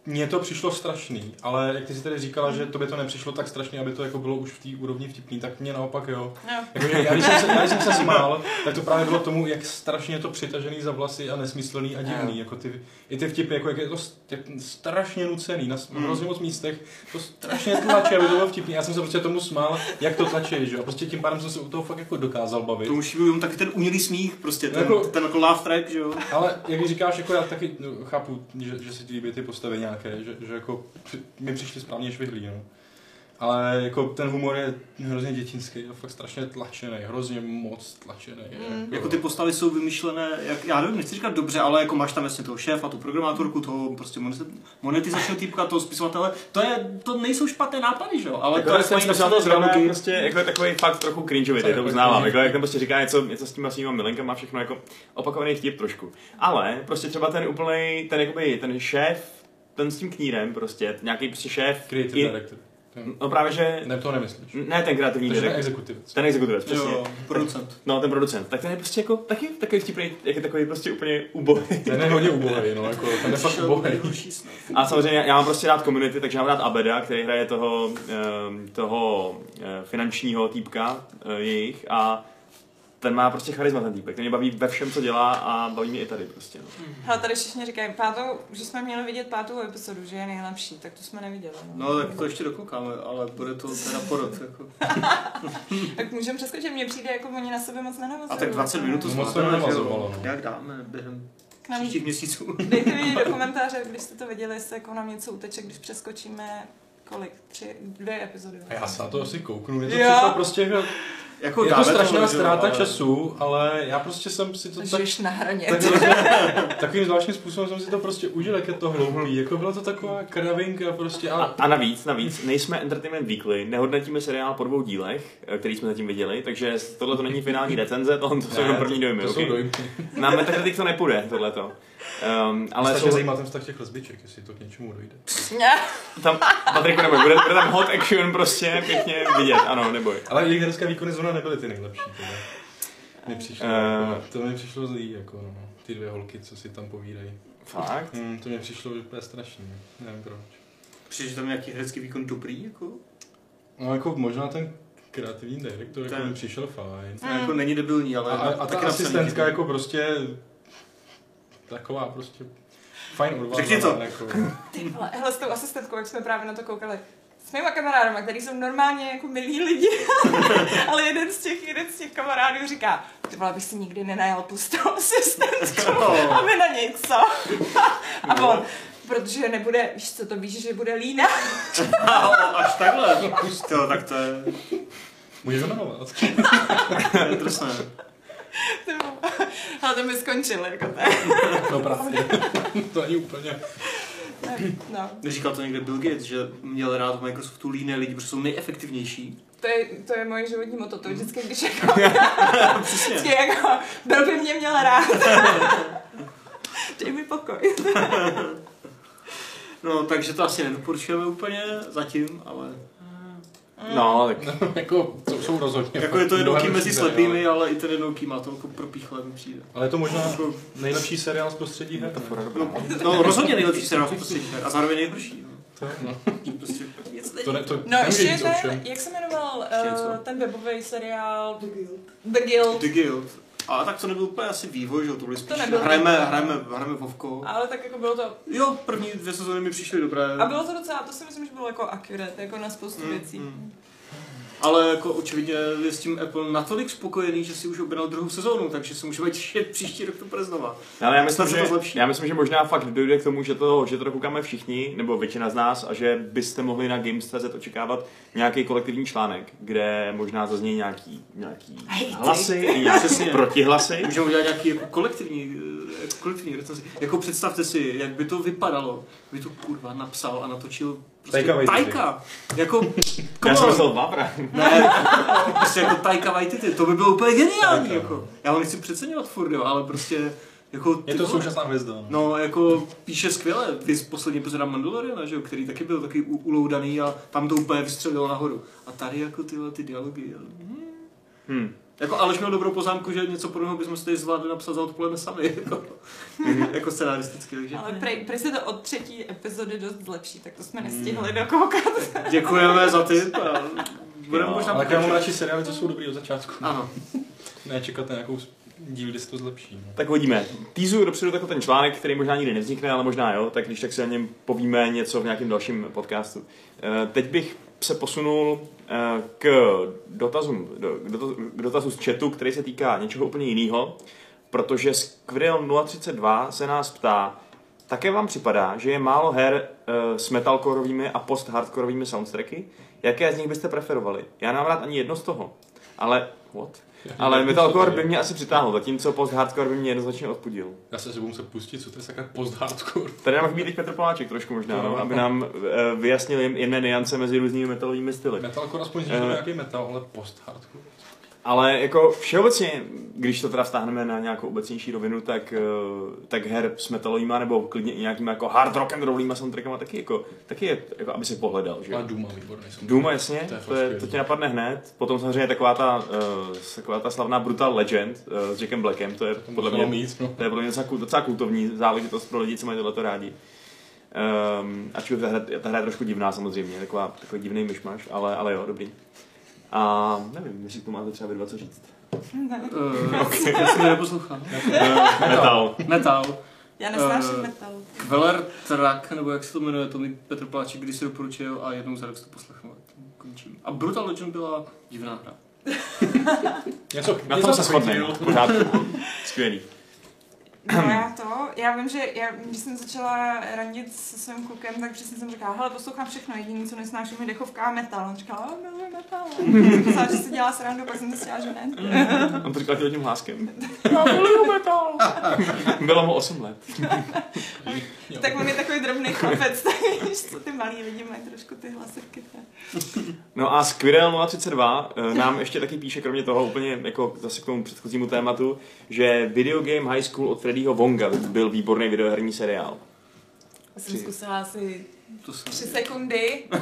mně to přišlo strašný, ale jak ty si tady říkala, že to by to nepřišlo tak strašný, aby to jako bylo už v té úrovni vtipný, tak mě naopak jo. No. Jakože já, když jsem se, já, když jsem se smál, tak to právě bylo tomu, jak strašně je to přitažený za vlasy a nesmyslný a divný. Jako ty, I ty vtipy, jako jak je to st- jak strašně nucený na Mm. hrozně moc místech, to strašně tlačí, aby to bylo vtipný. Já jsem se prostě tomu smál, jak to tlačí, že jo. A prostě tím pádem jsem se u toho fakt jako dokázal bavit. To už byl taky ten umělý smích, prostě ten, Jako- ten jako laugh track, že jo. Ale jak říkáš, jako já taky no, chápu, že, že se ti líbí ty postavy nějaké, že, že jako při- mi přišli správně švihlí, no. Ale jako ten humor je hrozně dětinský, je fakt strašně tlačený, hrozně moc tlačený. Mm. Jako ty postavy jsou vymyšlené, jak, já nevím, nechci říkat dobře, ale jako máš tam jasně toho šéfa, tu programátorku, toho prostě monetiz- monetizačního týpka, toho spisovatele, to, je, to nejsou špatné nápady, že jo, ale Jako to je ten spisovatel zrovna prostě jako je takový fakt trochu cringeový, to uznávám. Jako, jak tam prostě říká něco, něco s těma svýma milenkama, všechno jako opakovaný vtip trošku. Ale prostě třeba ten úplný, ten jakoby, ten šéf ten s tím knírem prostě, nějaký prostě šéf. Creative i- director. Ten- No právě, že... Ne, to nemyslíš. Ne ten kreativní Takže direktor. exekutivec. Ten exekutivec, přesně. Jo, producent. No, ten producent. Tak ten je prostě jako taky takový vtipný, jak je takový prostě úplně ubohý. Ten je hodně ubohý, no, jako, ten je fakt ubohý. A samozřejmě já mám prostě rád community, takže mám rád Abeda, který hraje toho, ehm, toho eh, finančního týpka eh, jejich a ten má prostě charisma ten týpek, ten mě baví ve všem, co dělá a baví mě i tady prostě. No. Hele, tady všichni říkají, pátou, že jsme měli vidět pátou epizodu, že je nejlepší, tak to jsme neviděli. No tak to ještě dokoukáme, ale bude to teda porod. Jako. Tak můžeme přeskočit, mně přijde, jako oni na sebe moc nenavazují. A tak 20 minut to No, moc nenavazovalo, no. Jak dáme během Nám- příštích měsíců. Dejte vědět do komentáře, když jste to viděli, jestli jako nám něco uteče, když přeskočíme kolik? Tři, dvě epizody. A já se na to asi kouknu, mě to prostě jako, Jako je to strašná ztráta ale- času, ale já prostě jsem si to tak, na hraně. tak, takovým zvláštním způsobem jsem si to prostě užil, jak je to hloupý, jako bylo to taková kravinka prostě, A, ale a navíc, navíc, nejsme Entertainment Weekly, nehodnotíme seriál po dvou dílech, eh, který jsme zatím viděli, takže tohle to není finální recenze, tohle to jsou jenom první dojmy, to jsou okay? dojmy. Na Metacritic to nepůjde, tohleto. Um, ale Ale jsou, zajímá ten vztah těch lesbiček, jestli to k něčemu dojde. tam, Patriku, neboj, bude, bude tam hot action prostě pěkně vidět, ano, neboj. Ale jejich herské výkony zrovna nebyly ty nejlepší, tohle. Mi přišlo, Eh. jako, to mi přišlo zlý, jako no, ty dvě holky, co si tam povídají. Fakt? Hmm, to mě přišlo úplně strašný, nevím proč. Přijde, že tam nějaký herecký výkon dobrý, jako? No jako možná ten kreativní direktor jako Ten- mi přišel fajn. To jako není debilní, ale A, a, a ta asistentka jako prostě taková prostě fajn odvážná. Řekni to. Jako, Ty vole, hele, s tou asistentkou, jak jsme právě na to koukali. S mýma kamarádama, který jsou normálně jako milí lidi, ale jeden z těch, jeden z těch kamarádů říká, ty vole, bych si nikdy nenajal pustou asistentku, No. aby na něco. A on, protože nebude, víš co, to víš, že bude lína. A, o, až takhle. Jo, tak to je, můžeš jmenovat. to je drsné. Ale to mi skončil, jako to. No právě. to není úplně. No, Říkal to někde Bill Gates, že měl rád v Microsoftu líné lidi, protože jsou nejefektivnější. to je, to je moje životní moto, to vždycky, když jako, Přesně. vždycky jako, byl by mě měl rád. Dej mi pokoj. No, takže to asi nedoporučujeme úplně zatím, ale... No, tak jako, to jsou rozhodně. Jako je to jednouký mezi slepými, ale i ten jednouký má to jako propíchle mi přijde. Ale je to možná nejlepší seriál z prostředí her. No, no rozhodně nejlepší seriál v prostředí her a zároveň nejhorší. No. To, no. Prostě nic to, ne, to No, ještě říct ten, jak se jmenoval uh, ten webový seriál The Guild. The Guild. The Guild. A tak to nebyl úplně asi vývoj, že to byly spíš, nebyl hrajeme, vývoj. hrajeme, hrajeme Vovko. Ale tak jako bylo to, Jo, první dvě sezóny mi přišly dobré. a bylo to docela, to si myslím, že bylo jako accurate, jako na spoustu Mm, věcí. mm. Ale jako očividně je s tím Apple natolik spokojený, že si už objednal druhou sezónu, takže se můžeme těšit příští rok to bude znova. Ale já myslím, že, to zlepší. já myslím, že možná fakt dojde k tomu, že to, že to dokoukáme všichni, nebo většina z nás, a že byste mohli na Games.cz očekávat nějaký kolektivní článek, kde možná zazní nějaký, nějaký Hej, hlasy, i nějaké Přesně. protihlasy. Můžeme udělat nějaký jako kolektivní, eh, jako kolektivní recenzi. Jako představte si, jak by to vypadalo, by to kurva napsal a natočil prostě Taika Waititi. Tajka. Jako, Já jsem myslel Vavra. Ne, prostě jako Taika Waititi, to by bylo úplně geniální, jako. Já ho nechci přeceňovat furt, jo, ale prostě, jako... Je ty to vole. současná hvězda. No. No, jako píše skvěle. Vy z poslední epizoda Mandaloriana, že jo, který taky byl taky u- uloudaný a tam to úplně vystřelilo nahoru. A tady jako tyhle ty dialogy. jo. Hm. Hmm. Jako Aleš měl dobrou poznámku, že něco podobného bychom si tady zvládli napsat za odpoledne sami, jako, jako scenaristicky, takže Ale prej, prej se to od třetí epizody dost zlepší, tak to jsme Hmm. nestihli dokoukat. děkujeme za a budeme Jo, možná Ale já mám pokračovat. radši seriály, co jsou dobrý od začátku. Ano, Ne čekat na nějakou díl, kdy se to zlepší. No. Tak hodíme. Týzu dopředu jako ten článek, který možná nikdy nevznikne, ale možná jo, tak když tak si o něm povíme něco v nějakém dalším podcastu. Eh, Teď bych se posunul eh, k dotazům, do- k dotazu, z chatu, který se týká něčeho úplně jiného, protože Squirrel 032 se nás ptá, také vám připadá, že je málo her eh, s metalcoreovými a post-hardcoreovými soundtracky? Jaké z nich byste preferovali? Já nemám rád ani jedno z toho, ale what? Ale metalcore by mě asi přitáhl, zatímco post-hardcore by mě jednoznačně odpudil. Já se sebou se pustit, co to je sakra post-hardcore. Tady nám chybí teď Petr Poláček trošku možná, no, aby nám eh, vyjasnil jedné niance mezi různými metalovými styly. Metalcore aspoň Eh. uh, nějaký metal, ale post-hardcore. Ale jako všeobecně, když to teda vztáhneme na nějakou obecnější rovinu, tak, eh, tak her s metalovýma nebo klidně i nějakýma jako hard rock and rollýma soundtrackama taky, jako, taky je, jako aby si pohledal, že A. Duma výborný. Duma, jasně, To je to, je, to tě napadne hned. Potom samozřejmě taková ta, uh, taková ta slavná Brutal Legend uh, s Jackem Blackem, to je To podle mě, mít, no. to je podle mě docela, docela kultovní záležitost pro lidi, co mají tohleto rádi. Um, ačkoliv ta hra, ta hra je trošku divná samozřejmě, taková, takový divný myšmaš, ale, ale jo, dobrý. A nevím, jestli k tomu máte třeba vy dva co říct. Uh, okay. Já jsem neposlouchal. Metal. Metal. Já nesnáším Eh, metal. Veler Track, nebo jak se to jmenuje, to mi Petr Pláček když si doporučil a jednou za rok si to poslechnu. Končím. A Brutal Legend byla divná hra. Něco, Na tom se shodneme. Skvělý. No já to, já vím, že já, když jsem začala randit se svým klukem, tak přesně jsem říkala, hele, poslouchám všechno, jediný, co nesnáším, je dechovka a metal. On říkal, ale miluje metal. Myslela, že si dělá srandu, pak jsem zjistila, že ne. On to říkal tím hláskem. Já miluju metal. Bylo mu 8 let. Tak on je takový drobný chlapec, tak co ty malí lidi mají trošku ty hlasivky. No a Squirrel 032 eh, nám ještě taky píše, kromě toho úplně jako zase k tomu předchozímu tématu, že Video Game High School od Freddyho Wonga byl výborný videoherní seriál. Já jsem zkusila asi To jsem... tři sekundy.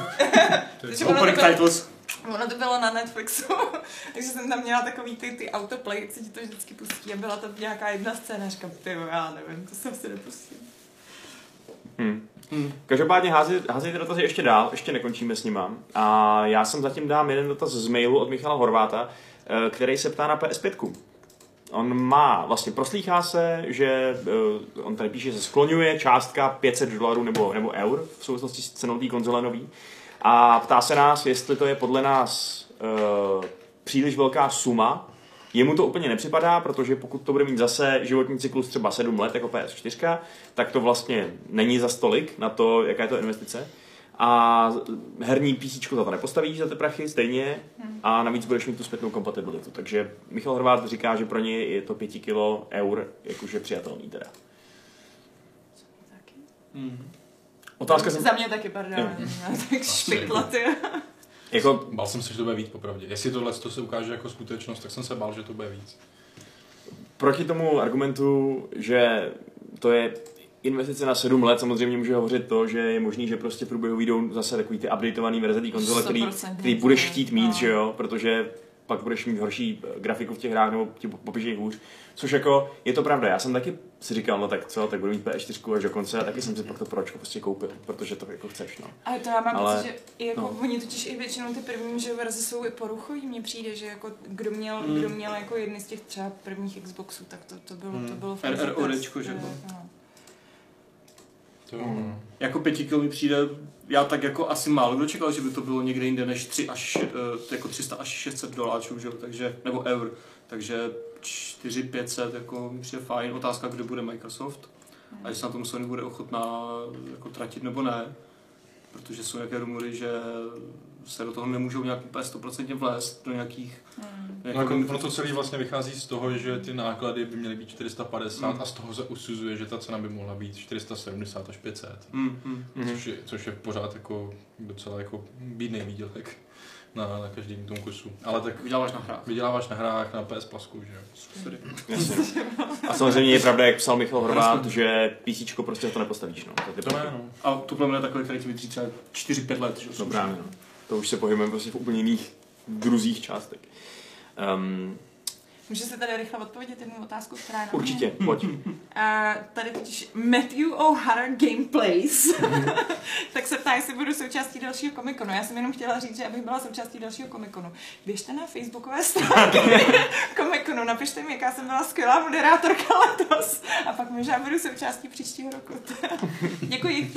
To je- Takže ono to, Opening bylo, titles. ono to bylo na Netflixu, takže jsem tam měla takový ty, ty autoplay, jak se ti to vždycky pustí a byla tam nějaká jedna scéna, říkám, ty jo, já nevím, to se asi nepustím. Hmm. Hmm. Každopádně házej, dotazy ještě dál, ještě nekončíme s nima. A já jsem zatím dám jeden dotaz z mailu od Michala Horváta, eh, který se ptá na PS5. On má, vlastně proslýchá se, že eh, on tady píše, že se skloňuje částka 500 dolarů nebo, nebo eur v souvislosti s cenou té konzole nový. A ptá se nás, jestli to je podle nás uh, příliš velká suma. Jemu to úplně nepřipadá, protože pokud to bude mít zase životní cyklus třeba 7 let jako PS4, tak to vlastně není za stolik na to, jaká je to investice. A herní PC za to nepostavíš za ty prachy stejně a navíc budeš mít tu zpětnou kompatibilitu. Takže Michal Horváth říká, že pro ně je to 5 kilo eur jakože přijatelný teda. Hmm. Otázka. Za mě taky, pardon, Jo. tak špikla, ty. Jako, Bál jsem se, že to bude víc, popravdě. Jestli tohle to se ukáže jako skutečnost, tak jsem se bál, že to bude víc. proti tomu argumentu, že to je investice na 7 let, samozřejmě může hovořit to, že je možný, že prostě v průběhu vyjdou zase takový ty updateovaný verze té konzole, který, 100% který budeš chtít mít, no. že jo, protože pak budeš mít horší grafiku v těch hrách nebo ti popíšej hůř. Což jako, je to pravda, já jsem taky si říkal, no tak co, tak budu mít P4 až do konce a taky jsem si pak to pročko prostě koupil, protože to jako chceš, no. Ale to já mám Ale- pocit, že i jako, no. oni totiž i většinou ty první že verze jsou i poruchový, mně přijde, že jako kdo měl, Mm. kdo měl jako jedny z těch třeba prvních Xboxů, tak to, to bylo, Mm. to bylo RRO fantastic, dečko, že bylo. no. To, Mm. Jako 5 kg mi přijde, já tak jako asi málo kdo čekal, že by to bylo někde jinde než 3 až, eh, jako 300 až 600 doláčů, že jo, takže, nebo eur, takže 4 500 jako mi přijde fajn, otázka, kde bude Microsoft a jestli na tom Sony bude ochotná jako tratit nebo ne, protože jsou nějaké rumory, že se do toho nemůžou nějak úplně 100% vlézt do nějakých, Mm. No, jako, ono to celé vlastně vychází z toho, že ty náklady by měly být 450 Mm. a z toho se usuzuje, že ta cena by mohla být 470 až 500. Hmm, hmm. Mhm. Což, je, což je pořád jako docela jako bídný výdělek na, na každém tom kusu. Ale tak Vyděláváš na hrách. vyděláváš na hrách na PS Plusku, že jo. A samozřejmě je pravda, jak psal Michal Horváth, že PC prostě to nepostavíš, no. To, je To ne, no. A to bude takové, které ti vydrží třeba 4-5 let, že jo. No právě, no. To už se pohybujeme prostě v úplně jiných druzích částek. Um, Můžu se tady rychle odpovědět jednu otázku, která je na mě? určitě, pojď. A tady totiž Matthew O'Hara Gameplays. tak se ptá, jestli budu součástí dalšího komikonu. Já jsem jenom chtěla říct, že abych byla součástí dalšího komikonu. Běžte na facebookové stránky komikonu, napište mi, jaká jsem byla skvělá moderátorka letos. A pak možná budu součástí příštího roku. Děkuji.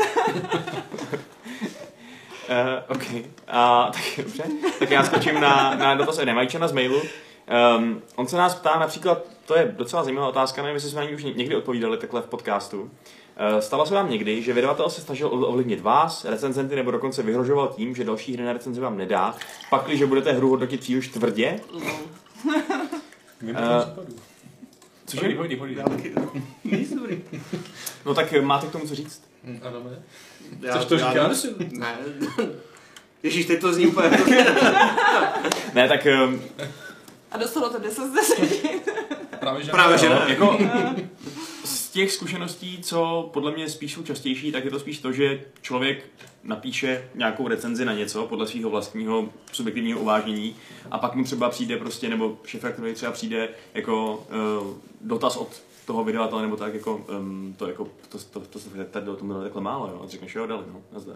Uh, OK. A, tak, dobře. Tak já skočím na, na dotaz Ede Majčana z mailu. Um, on se nás ptá například, to je docela zajímavá otázka, nevím, jestli jsme na ní už ně- někdy odpovídali takhle v podcastu. Uh, stalo se vám někdy, že vydavatel se snažil ov- ovlivnit vás, recenzenty, nebo dokonce vyhrožoval tím, že další hry na recenzi vám nedá, pakli, že budete hru hodnotit příliš tvrdě? Uh. Cože? Hodí, hodí, hodí. No tak máte k tomu co říct? Hm, Adame? Já, Chceš to já říkat? nemusím. Ne. Ježíš, teď to zní úplně Ne, tak um, A dostalo to 10 z 10. Právě že Právě že Jo, ne. jako, z těch zkušeností, co podle mě spíš jsou častější, tak je to spíš to, že člověk napíše nějakou recenzi na něco podle svého vlastního subjektivního uvážení a pak mu třeba přijde prostě, nebo šéf který třeba přijde jako uh, dotaz od toho vydavatele, nebo tak jako, um, to jako, to, to, to, to, tady do tomu dali takhle málo, jo, a ty řekneš, jo, dali, no, nazdar.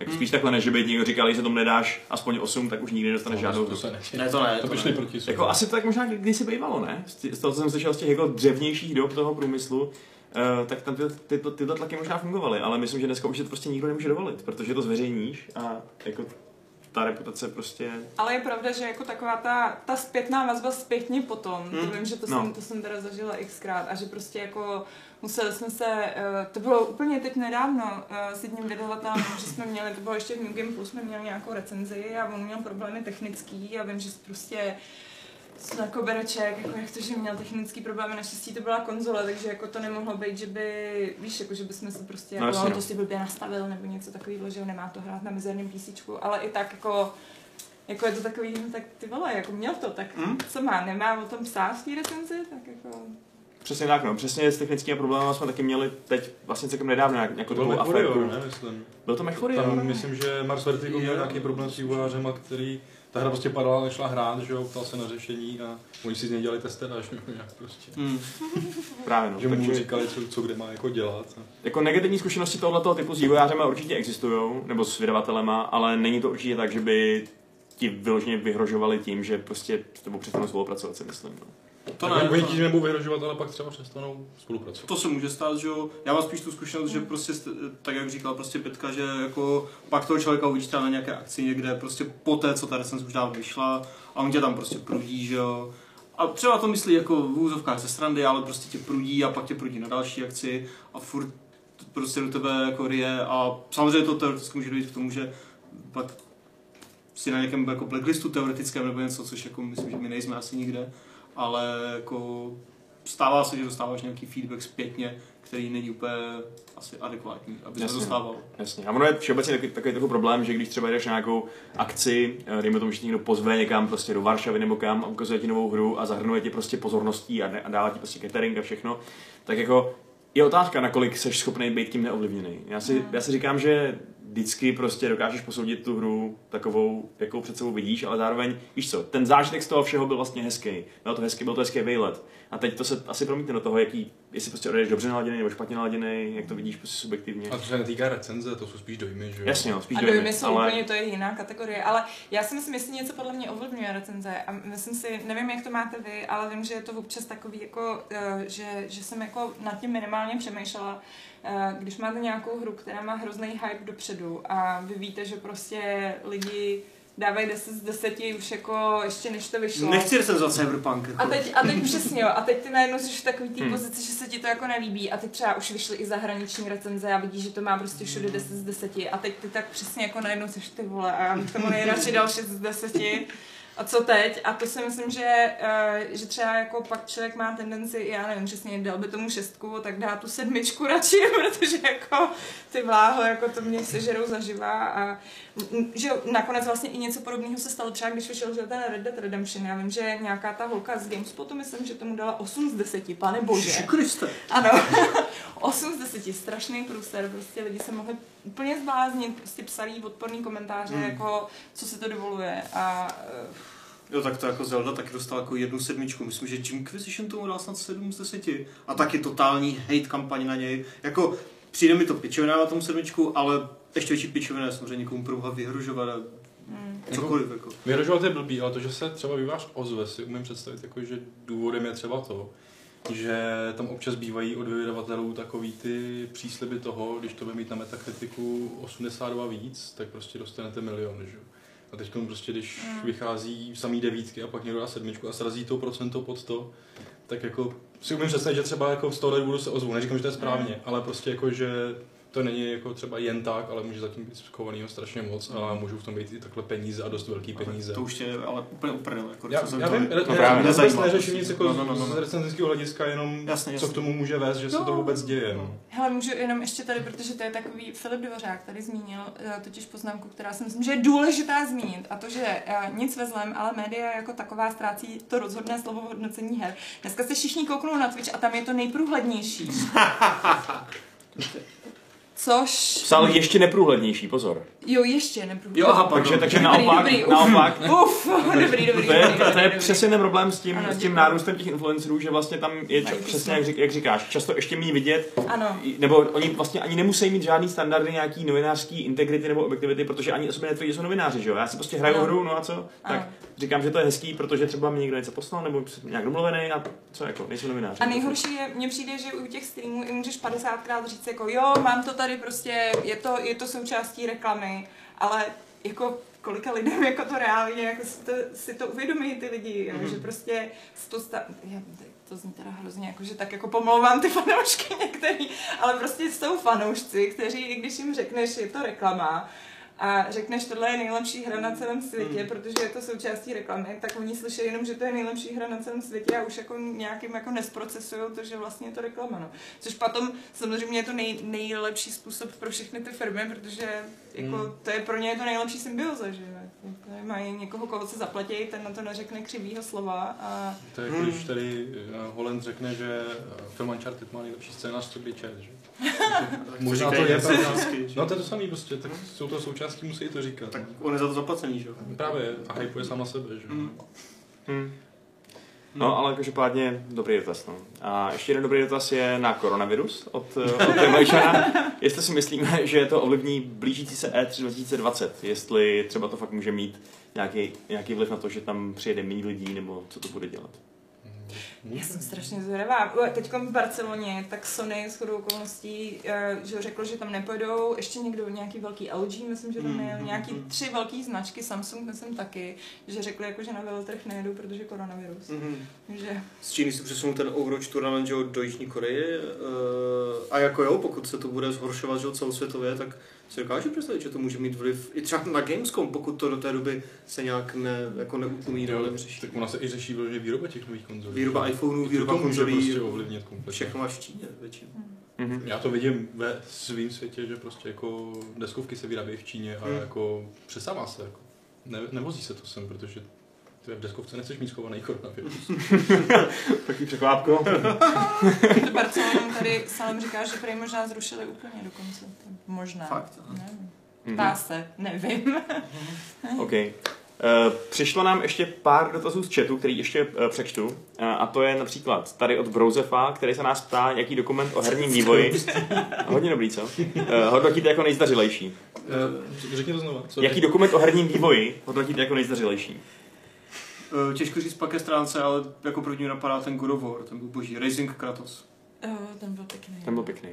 Jako spíš takhle, než že by někdo říkal, že se tomu nedáš aspoň 8, tak už nikdy nedostaneš žádnou to se. Ne, to ne, To to by šli proti sobě. Jako asi to tak možná kdysi bývalo, ne? Z toho, co jsem slyšel z těch jako dřevnějších dob toho průmyslu, uh, tak tam ty, tyto, tyto tlaky možná fungovaly, ale myslím, že dneska už to prostě nikdo nemůže dovolit, protože to zveřejníš a jako ta reputace prostě... Ale je pravda, že jako taková ta, ta zpětná vazba zpětně potom, Hmm. to vím, že to, No. jsem, to jsem teda zažila xkrát a že prostě jako museli jsme se, eh, to bylo úplně teď nedávno eh, s jedním vydavatelem, že jsme měli, to bylo ještě v New Game Plus, jsme měli nějakou recenzi a on měl problémy technický a vím, že prostě na kobereček, jako jak to, že měl technický problémy, naštěstí to byla konzole, takže jako to nemohlo být, že by, víš, jako že bychom se prostě, No jako, on no. to si blbě nastavil nebo něco takového, že nemá to hrát na mizerném PC, ale i tak jako jako je to takový, no tak ty vole, jako měl to, tak Hmm? co má, nemá o tom psát v té recenzi, tak jako... Přesně tak, no. Přesně s technickými problémy jsme taky měli teď vlastně celkem nedávno nějak- nějakou To byl takovou aférku. ne, myslím. Byl to MechWarrior? Tam myslím, že Mars Vertigo měl nějaký problém s vývojářem, který ta hra prostě padala, nešla hrát, že jo, ptal se na řešení a oni si z něj dělali testera, že jo, nějak prostě. Hmm. Právě, no. Že mu říkali, co, co kde má jako dělat. A... jako negativní zkušenosti tohoto typu s vývojářema určitě existují, nebo s vydavatelema, ale není to určitě tak, že by ti vyloženě vyhrožovali tím, že prostě s tebou přestanou spolupracovat, si myslím. No. To Tak ne, Oni to, ti nebudou vyhrožovat, ale pak třeba přestanou spolupracovat. to se může stát, že jo. Já mám spíš tu zkušenost, že prostě, tak jak říkala prostě Pětka, že jako pak toho člověka uvidíš třeba na nějaké akci někde, prostě po té, co ta recenze už dávno vyšla a on tě tam prostě prudí, že jo. A třeba to myslí jako v úzovkách ze srandy, ale prostě tě prudí a pak tě prudí na další akci a furt prostě do tebe jako rije a samozřejmě to teoreticky může dojít k tomu, že pak si na nějakém jako blacklistu teoretickém nebo něco, což jako myslím, že my nejsme asi nikde, ale jako stává se, že dostáváš nějaký feedback zpětně, který není úplně asi adekvátní, aby se Jasně. dostával. Jasně. A ono je všeobecně takový, takový trochu problém, že když třeba jdeš na nějakou akci, eh, dejme tomu, že ti někdo pozve někam prostě do Varšavy nebo kam a ukazuje ti novou hru a zahrnuje ti prostě pozorností a, ne, a dává ti prostě catering a všechno, tak jako je otázka, nakolik jsi schopný být tím neovlivněný. Já si, já si říkám, že vždycky prostě dokážeš posoudit tu hru takovou, jakou před sebou vidíš, ale zároveň, víš co, ten zážitek z toho všeho byl vlastně hezký. Byl to hezký, byl to hezký výlet. A teď to se asi promítne do toho, jaký, jestli prostě odejdeš dobře naladěný nebo špatně naladěný, jak to vidíš prostě subjektivně. A to se netýká recenze, to jsou spíš dojmy, že jo. Jasně, no, spíš A dojmy, dojmy jsou ale... úplně, to je jiná kategorie, ale já si myslím, jestli něco podle mě ovlivňuje recenze a myslím si, nevím, jak to máte vy, ale vím, že je to občas takový, jako, eh, že, že jsem jako nad tím minimálně přemýšlela, když máte nějakou hru, která má hrozný hype dopředu a vy víte, že prostě lidi dávají 10 z 10 už jako ještě než to vyšlo. Nechci recenzovat Cyberpunk. Jako. A teď, a teď přesně jo, a teď ty najednou jsi v takový té Hmm. pozici, že se ti to jako nelíbí a teď třeba už vyšly i zahraniční recenze a vidíš, že to má prostě všude 10 z 10 a teď ty tak přesně jako najednou jsi ty vole a já bych tomu nejradši dal 6 z 10 a co teď? A to si myslím, že, eh, že třeba jako pak člověk má tendenci, já nevím přesně, dal by tomu šestku, tak dá tu sedmičku radši, protože jako ty vláho, jako to mě sežerou zaživa a že nakonec vlastně i něco podobného se stalo třeba, když vyšel že ten Red Dead Redemption. Já vím, že nějaká ta holka z GameSpotu, myslím, že tomu dala 8 z 10, pane bože. Kriste. Ano, 8 z 10, strašný průser, prostě lidi se mohli úplně zbláznit, prostě psali odporný komentáře, Hmm. jako co se to dovoluje a eh, Jo, tak to jako Zelda taky dostala jako jednu sedmičku. Myslím, že Inquisition tomu dal snad 7 z 10. A taky totální hate kampaň na něj. Jako přijde mi to pičovina na tom sedmičku, ale ještě větší pičovina je samozřejmě někomu proboha vyhrožovat a hm. cokoliv. Jako. Vyhrožovat je blbý, ale to, že se třeba vývář ozve, si umím představit, jako, že důvodem je třeba to, že tam občas bývají od vydavatelů takový ty přísliby toho, když to bude mít na metakritiku 82 víc, tak prostě dostanete milion, že jo. A teď prostě, když Mm. vychází samý devítky a pak někdo dá sedmičku a srazí to procento pod to, tak jako si umím představit, že třeba jako z tohohle důvodu se ozvu. Neříkám, že to je správně, ale prostě jako, že to není jako třeba jen tak, ale může zatím být schovanýho strašně moc a můžou v tom být i takhle peníze a dost velký peníze. To už tě ale úplně uprdel. Jako, Já, co já to- vím, No právě. ne, vůbec Nezajímá neřeším to. nic jako No, no, no, no. z recenzenského hlediska, jenom Jasně, co jasně. k tomu může vést, že se to vůbec děje. No. Hele, můžu jenom ještě tady, protože to je takový Filip Dvořák tady zmínil, eh, totiž poznámku, která si myslím, že je důležitá zmínit, a to, že eh, nic ve zlém, ale média jako taková ztrácí to rozhodné slovo v hodnocení her. Dneska se všichni kouknou na Twitch a tam je to nejprůhlednější. Což... Psal ještě neprůhlednější, pozor. Jo, ještě neprůhlednější. Jo, aha. Takže, takže Dobrý, naopak, dobrý, uf. naopak, Uf, dobrý, dobrý, To je, dobrý, to, to je dobrý. přesně ten problém s tím, Ano, s tím nárůstem těch influencerů, že vlastně tam je Mají přesně jak, řík, jak říkáš, často ještě méně vidět, Ano. nebo oni vlastně ani nemusí mít žádný standardy nějaký novinářský integrity nebo objektivity, protože ani o sobě netvrdí, že jsou novináři, že jo? Já si prostě hraju Ano. hru, no a co? Tak Ano. říkám, že to je hezký, protože třeba mi někdo něco poslal, nebo jsem nějak domluvený a co jako, nejsou novináři. A nejhorší je, mně přijde, že u těch streamů i můžeš 50krát říct jako jo, mám to tady prostě, je to, je to součástí reklamy, ale jako kolika lidem jako to reálně, jako si to, si to uvědomí ty lidi, mm-hmm. že prostě to sta- já, to zní teda hrozně, jako, že tak jako pomlouvám ty fanoušky některý, ale prostě jsou fanoušci, kteří, i když jim řekneš, je to reklama, a řekneš, tohle je nejlepší hra na celém světě, Mm. protože je to součástí reklamy, tak oni slyší jenom, že to je nejlepší hra na celém světě a už jako nějakým jako nesprocesují to, že vlastně je to reklama. No. Což potom samozřejmě je to nej, nejlepší způsob pro všechny ty firmy, protože jako, Mm. to je pro ně je to nejlepší symbioza, že jo. Jako, mají někoho, koho se zaplatí, ten na to neřekne křivýho slova a To je jako, Hmm. když tady eh, Holland řekne, že eh, film Uncharted má nejlepší scénář, co kdy čet, že? Možná to je že? No to je to samý prostě, tak jsou to součástí, musí to říkat. Tak on je za to zaplacený, že jo? Právě, a hypuje sám na sebe, že? Mm. Hmm. No, ale každopádně dobrý dotaz. No. A ještě jeden dobrý dotaz je na koronavirus od, eh, od Demajčana. Jestli si myslíme, že to ovlivní blížící se E3 2020, jestli třeba to fakt může mít nějaký, nějaký vliv na to, že tam přijede méně lidí, nebo co to bude dělat. Já jsem strašně zvědavá. Teď v Barceloně, tak Sony s chodou okolností eh, že řekl, že tam nepojedou. Ještě někdo, nějaký velký LG, myslím, že tam nejel. mm, Nějaký mm. tři velký značky, Samsung myslím taky, že řekli, jako, že na veletrh nejedou, protože koronavirus. Mhm. Že Z Číny si přesunul ten Overwatch tournament do Jižní Koreje uh, a jako jo, pokud se to bude zhoršovat že celosvětově, tak si dokážu představit, že to může mít vliv i třeba na Gamescom, pokud to do té doby se nějak ne, jako neutlumí nebo Jo, nevyřeší. tak ona se i řeší vyloženě výroba těch nových konzolí. Výroba že? iPhoneů, výroba to může konzolí, prostě ovlivnit kompletně. všechno máš v Číně většinou. Mhm. Já to vidím ve svém světě, že prostě jako deskovky se vyrábějí v Číně a Hmm. jako přesává se. Jako. Ne, nevozí se to sem, protože ty v deskovce nechceš mít schovaný koronavirus. Taky překvápko. to Barcelonu tady sám říká, že prý možná zrušili úplně dokonce. To Možná. Fakt. Nevím. Ptá se, nevím. OK. Uh, přišlo nám ještě pár dotazů z chatu, který ještě uh, přečtu. Uh, a to je například tady od Brouzefa, který se nás ptá, jaký dokument o herním vývoji. Hodně dobrý, co? Hodnotíte jako nejzdařilejší. Eh, Řekni to znova. Co Jaký dokument o herním vývoji hodnotíte jako nejzdařilejší? Uh, těžko říct pak ke stránce, ale jako první mi napadá ten God of War, ten byl boží, Racing Kratos. Oh, ten byl pěkný. Ten byl pěkný.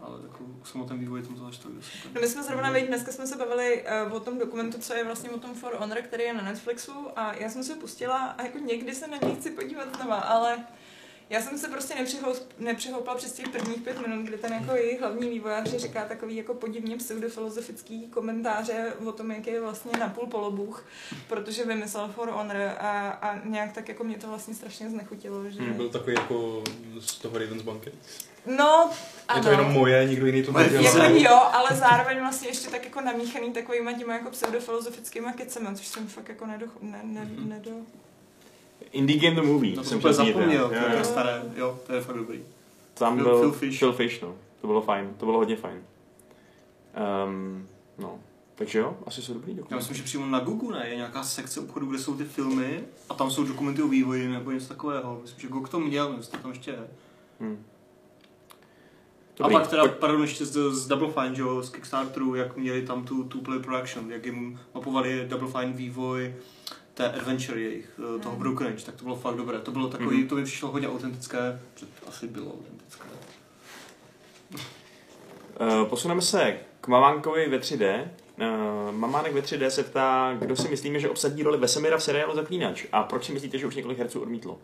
Ale jako samotný vývoj tam to zašlo. No my jsme zrovna, veď, dneska jsme se bavili uh, o tom dokumentu, co je vlastně o tom For Honor, který je na Netflixu a já jsem se pustila a jako někdy se na něj chci podívat znova, ale já jsem se prostě nepřihou- nepřihoupla přes těch prvních pět minut, kdy ten jako jejich hlavní vývojář říká takový jako podivně pseudofilozofický komentáře o tom, jak je vlastně napůl polobůh, protože vymyslel For Honor a, a nějak tak jako mě to vlastně strašně znechutilo, že... Hmm, Byl takový jako z toho Raven's Banket. No, ano. Je to jenom moje, nikdo jiný to nedělá. Jako jo, ale zároveň vlastně ještě tak jako namíchaný takovýma těma jako pseudofilozofickýma kecema, což jsem fakt jako nedo, ne, ne, Mhm. nedo... Indie Game the Movie. No to jsem jsem úplně zapomněl, to je staré, jo, to je fakt dobrý. Tam byl Phil Fish. Phil Fish, no. To bylo fajn, to bylo hodně fajn. Um, no, takže jo, asi jsou dobrý Já dokumenty. myslím, že přímo na Google ne, je nějaká sekce obchodu, kde jsou ty filmy a tam jsou dokumenty o vývoji nebo něco takového. Myslím, že Google to měl, nevím, jestli to tam ještě je. Hmm. A pak teda, pardon, ještě z, z Double Fine, že jo, z Kickstarteru, jak měli tam tu, tu play production, jak jim mapovali Double Fine vývoj té adventure jejich, eh, toho Mm. Broken Age, tak to bylo fakt dobré. To bylo takový, Mhm. to mi přišlo hodně autentické, že to asi bylo autentické. Uh, posuneme se k Mamánkovi ve 3D. Uh, Mamánek ve 3D se ptá, kdo si myslíme, že obsadí roli Vesemira v seriálu Zaklínač a proč si myslíte, že už několik herců odmítlo?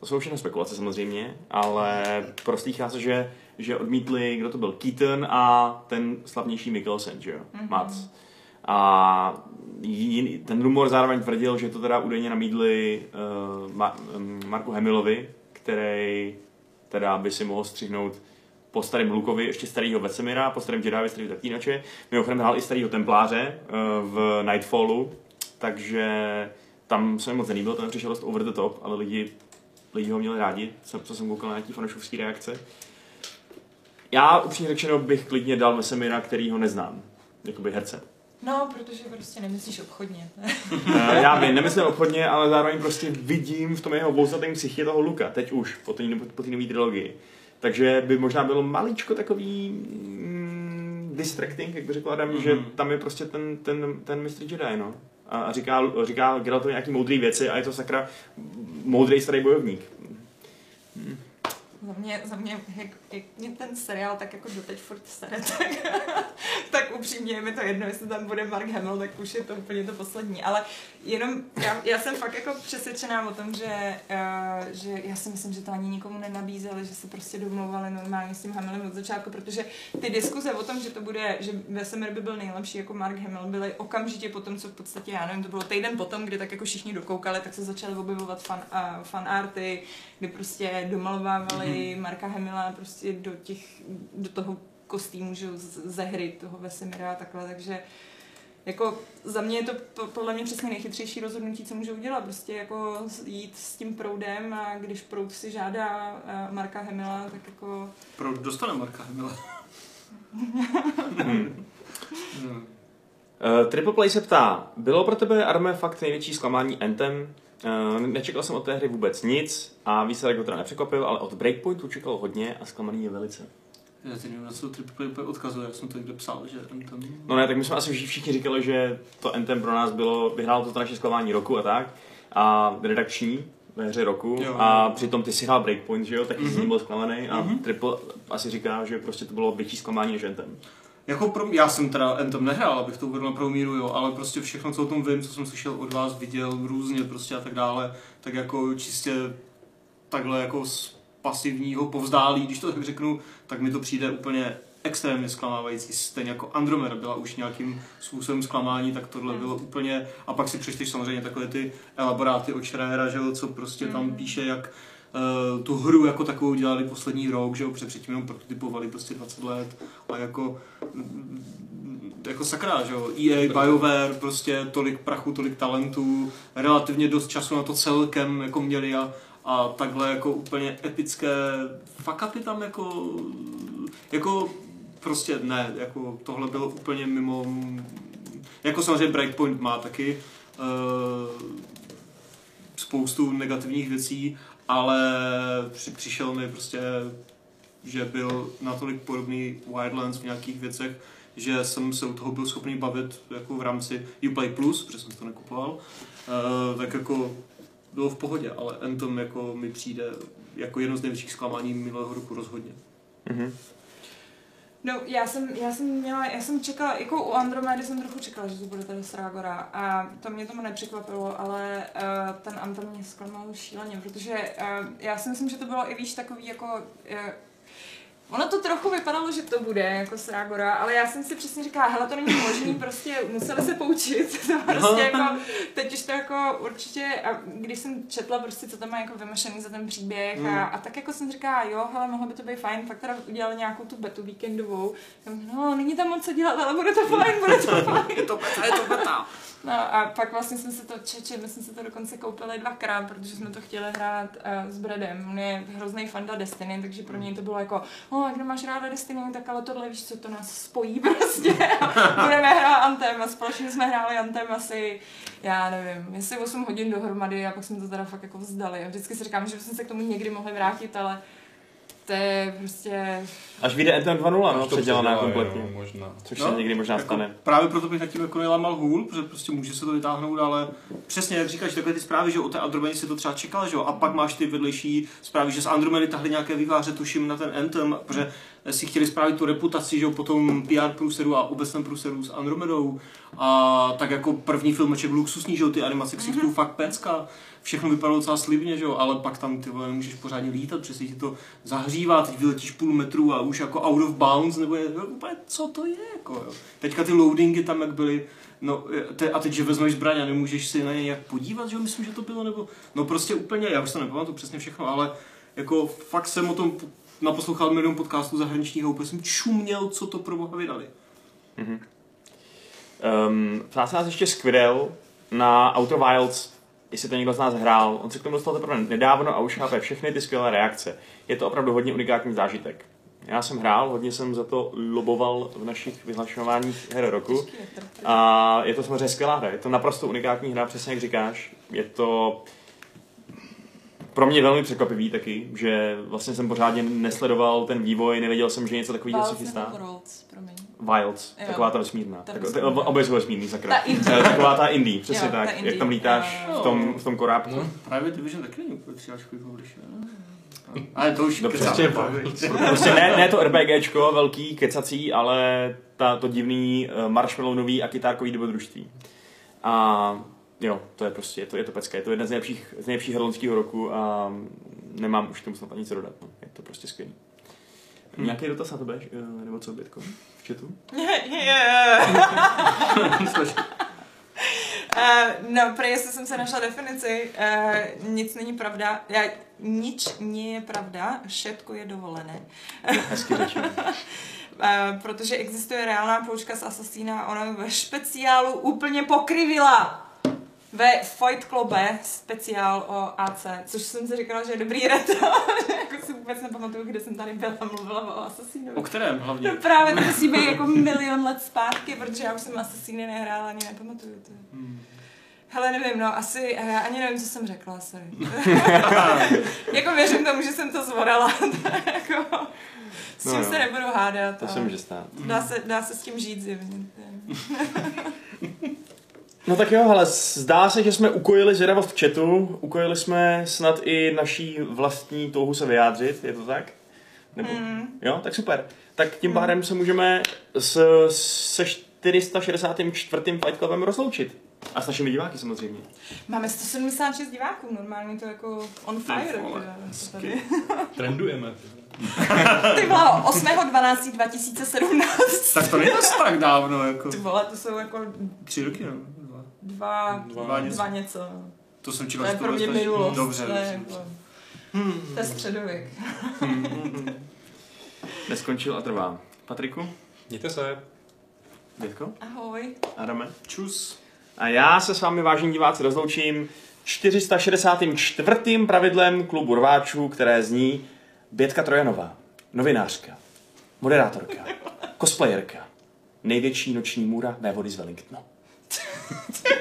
To jsou všechno spekulace samozřejmě, ale proslýchá se, že, že odmítli, kdo to byl, Keaton a ten slavnější Mikkelsen, že jo, Mhm. Mats. A jiný, ten rumor zároveň tvrdil, že to teda údajně nabídli uh, Ma- um, Marku Hamilovi, který teda by si mohl střihnout po starém Lukovi ještě starého Vesemira, po starém Jedi, starého Tatínače. Mimochodem hrál i starého Templáře uh, v Nightfallu, takže tam se mi moc nelíbil, ten přišel dost over the top, ale lidi, lidi ho měli rádi, co jsem koukal na nějaký fanoušovský reakce. Já upřímně řečeno bych klidně dal Vesemira, který ho neznám, jakoby herce. No, protože prostě nemyslíš obchodně. Eh, Já vím, nemyslím obchodně, ale zároveň prostě vidím v tom jeho vousatém ksichtě toho Luka, teď už, po té po nové trilogii. Takže by možná bylo maličko takový mm, distracting, jak by řekl Adam, mm-hmm. že tam je prostě ten, ten, ten Mr. Jedi, no. A a říká, říká Geraltovi nějaký moudrý věci a je to sakra moudrý starý bojovník. Za mě, za mě jak, jak mě ten seriál tak jako doteď furt sere, tak, tak upřímně je mi to jedno, jestli tam bude Mark Hamill, tak už je to úplně to poslední. Ale jenom, já, já jsem fakt jako přesvědčená o tom, že, uh, že já si myslím, že to ani nikomu nenabízeli, že se prostě domlouvali normálně s tím Hamillem od začátku, protože ty diskuze o tom, že to bude, že Vesemir by byl nejlepší jako Mark Hamill, byly okamžitě po tom, co v podstatě, já nevím, to bylo týden potom, kdy tak jako všichni dokoukali, tak se začaly objevovat fan, uh, fanarty, kdy prostě domalovávali mm-hmm. Marka Hamila prostě do těch, do toho kostýmu, že ze hry toho Vesemira a takhle, takže jako za mě je to po- podle mě přesně nejchytřejší rozhodnutí, co můžu udělat, prostě jako jít s tím proudem a když proud si žádá eh, Marka Hamila, tak jako Pro dostane Marka. Hmm. Hmm. Uh, Triple Play se ptá, bylo pro tebe, Arme, fakt největší zklamání Anthem? Uh, nečekal jsem od té hry vůbec nic a výsledek ho teda nepřekvapil, ale od Breakpointu čekal hodně a zklamaný je velice. Já teď nevím, na co Triple úplně odkazuje, já jsem to někde psal, že Anthem... No ne, tak my jsme asi všichni- říkali, že to Anthem pro nás bylo, vyhrálo to, to naše zklamání roku a tak. A redakční ve hře roku. Jo. A přitom ty si hrál Breakpoint, že jo, taky mm-hmm. Mhm. byl zklamaný. A Mhm. Triple asi říká, že prostě to bylo větší zklamání než Anthem. Jako pro, já jsem teda Anthem nehrál, abych to uvedl na pravou míru, jo, ale prostě všechno, co o tom vím, co jsem slyšel od vás, viděl různě prostě a tak dále, tak jako čistě takhle jako z pasivního povzdálí, když to tak řeknu, tak mi to přijde úplně extrémně zklamávající. Stejně jako Andromeda byla už nějakým způsobem zklamání, tak tohle Hmm. bylo úplně... A pak si přečteš samozřejmě takové ty elaboráty od Schreiera, že jo, co prostě tam Hmm. píše, jak uh, tu hru jako takovou dělali poslední rok, že jo, před předtím jenom prototypovali prostě 20 let a jako jako sakra, že jo, EA, BioWare, prostě tolik prachu, tolik talentů, relativně dost času na to celkem jako měli a, a takhle jako úplně epické fuck upy tam jako, jako prostě ne, jako tohle bylo úplně mimo, jako samozřejmě Breakpoint má taky uh, spoustu negativních věcí, ale při, přišel mi prostě, že byl natolik podobný Wildlands v nějakých věcech, že jsem se u toho byl schopný bavit jako v rámci Uplay Plus, protože jsem to nekupoval, uh, tak jako bylo v pohodě, ale Anthem jako mi přijde jako jedno z největších zklamání minulého roku rozhodně. Mm-hmm. No, já jsem, já jsem měla, já jsem čekala, jako u Andromedy jsem trochu čekala, že to bude tady Srágora a to mě tomu nepřekvapilo, ale uh, ten Anthem mě zklamal šíleně, protože uh, já si myslím, že to bylo i víš takový jako uh, Ono to trochu vypadalo, že to bude jako Srágora, ale já jsem si přesně říkala, hele, to není možný, prostě museli se poučit. To prostě jako, teď už to jako určitě, a když jsem četla prostě, co tam má jako vymyšlený za ten příběh Hmm. a, a tak jako jsem říkala, jo, hele, mohlo by to být fajn, fakt teda udělali nějakou tu betu víkendovou. No, není tam moc co dělat, ale bude to fajn, bude to fajn. Je to beta, je to beta. No a pak vlastně jsme se to čeče, my jsme se to dokonce koupili dvakrát, protože jsme to chtěli hrát uh, s Bradem. On je hrozný fanda Destiny, takže pro něj to bylo jako, o, jak nemáš ráda Destiny, tak ale tohle víš co, to nás spojí prostě. A budeme hrát Anthem a společně jsme hráli Anthem asi, já nevím, jestli 8 hodin dohromady a pak jsme to teda fakt jako vzdali. A vždycky si říkám, že bychom se k tomu někdy mohli vrátit, ale to je prostě... Až vyjde Anthem 2.0, no, předělaná kompletně. no, možná. Což No, se někdy možná jako, stane. Právě proto bych nad tím jako nelamal hůl, protože prostě může se to vytáhnout, ale přesně jak říkáš, takové ty zprávy, že o té Andromedě si to třeba čekal, že jo, a pak máš ty vedlejší zprávy, že z Andromedy tahli nějaké výváře, tuším na ten Anthem, protože si chtěli spravit tu reputaci, že jo, po tom PR průseru a obecném průseru s Andromedou. A tak jako první filmeček luxusní, že jo, ty animace mm-hmm. fakt pecka. Všechno vypadalo docela slibně, že jo, ale pak tam ty vole nemůžeš pořádně lítat, přesně ti to zahřívá, teď vyletíš půl metru a už jako out of bounds, nebo je, úplně, co to je, jako jo. Teďka ty loadingy tam, jak byly, No te, a teď, že vezmeš zbraň a nemůžeš si na ně jak podívat, že jo, myslím, že to bylo, nebo, no prostě úplně, já už to nepamatuju přesně všechno, ale jako fakt jsem o tom naposlouchal milion podcastů zahraničních a úplně jsem čuměl, co to pro boha vydali. Mm-hmm. Um, nás ještě Squirrel na Outer Wilds, jestli to někdo z nás hrál. On se k tomu dostal teprve nedávno a už chápe všechny ty skvělé reakce. Je to opravdu hodně unikátní zážitek. Já jsem hrál, hodně jsem za to loboval v našich vyhlašováních her roku. A je to samozřejmě skvělá hra, je to naprosto unikátní hra, přesně jak říkáš. Je to pro mě velmi překvapivý taky, že vlastně jsem pořádně nesledoval ten vývoj, nevěděl jsem, že něco takového se chystá. Worlds. Wilds, Jo. taková ta vesmírná. Ta Tak, obě jsou vesmírný, sakra. Ta indie. Eh, Taková ta indie, přesně Jo, ta tak. indie. Jak tam lítáš Jo. v tom, v tom korábku. No. Právě Division taky není úplně přijáčkový publisher. Ale to už Dobře. kecám. Prostě Prostě ne, ne to RPGčko, velký, kecací, ale ta, to divný uh, marshmallownový a kytárkový dobrodružství. A jo, to je prostě, je to, je to pecka. Je to jedna z nejlepších, z nejlepších roku a nemám už k tomu snad ani co dodat. No. Je to prostě skvělý. Hmm. Nějaký dotaz na tebe, eh, nebo co, Bětko? V chatu? Uh, no, pro jestli jsem se našla definici, uh, nic není pravda, já, nič nie je pravda, všetko je dovolené. Hezky. Uh, protože existuje reálná poučka z Assassina, ona ve speciálu úplně pokrivila. Ve Fight Clube speciál o AC, což jsem si říkala, že je dobrý retro, jako si vůbec nepamatuju, kde jsem tady byla a mluvila o Assassinovi. O kterém hlavně? No právě to musí být jako milion let zpátky, protože já už jsem Assassiny nehrála, ani nepamatuju to. Hmm. Hele, nevím, no, asi, já ani nevím, co jsem řekla, sorry. jako věřím tomu, že jsem to zvorala, jako, s No čím jo. se nebudu hádat. To se může stát. Dá se, dá se s tím žít zjevně. No tak jo, ale zdá se, že jsme ukojili zvědavost v chatu, ukojili jsme snad i naší vlastní touhu se vyjádřit, je to tak? Nebo? Hmm. Jo, tak super. Tak tím pádem se můžeme s, se 464. Fight Clubem rozloučit. A s našimi diváky samozřejmě. Máme 176 diváků, normálně to jako on fire. to tady. Trendujeme. Ty vole, 8.12.2017. Tak to není zas tak dávno, jako Ty vole, to jsou jako tři roky, no. Dva. dva, Dva něco. dva něco. To jsem čekal, je že to pro bude mě stačit. minulost. Dobře, to je, dobře. jako, Hmm. to je středověk. Neskončil a trvá. Patriku? Mějte se. Dětko? Ahoj. Adame? Čus. A já se s vámi, vážení diváci, rozloučím 464. pravidlem klubu rváčů, které zní Bětka Trojanová, novinářka, moderátorka, cosplayerka, největší noční můra vévody z Wellingtonu.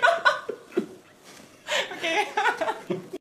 Okay.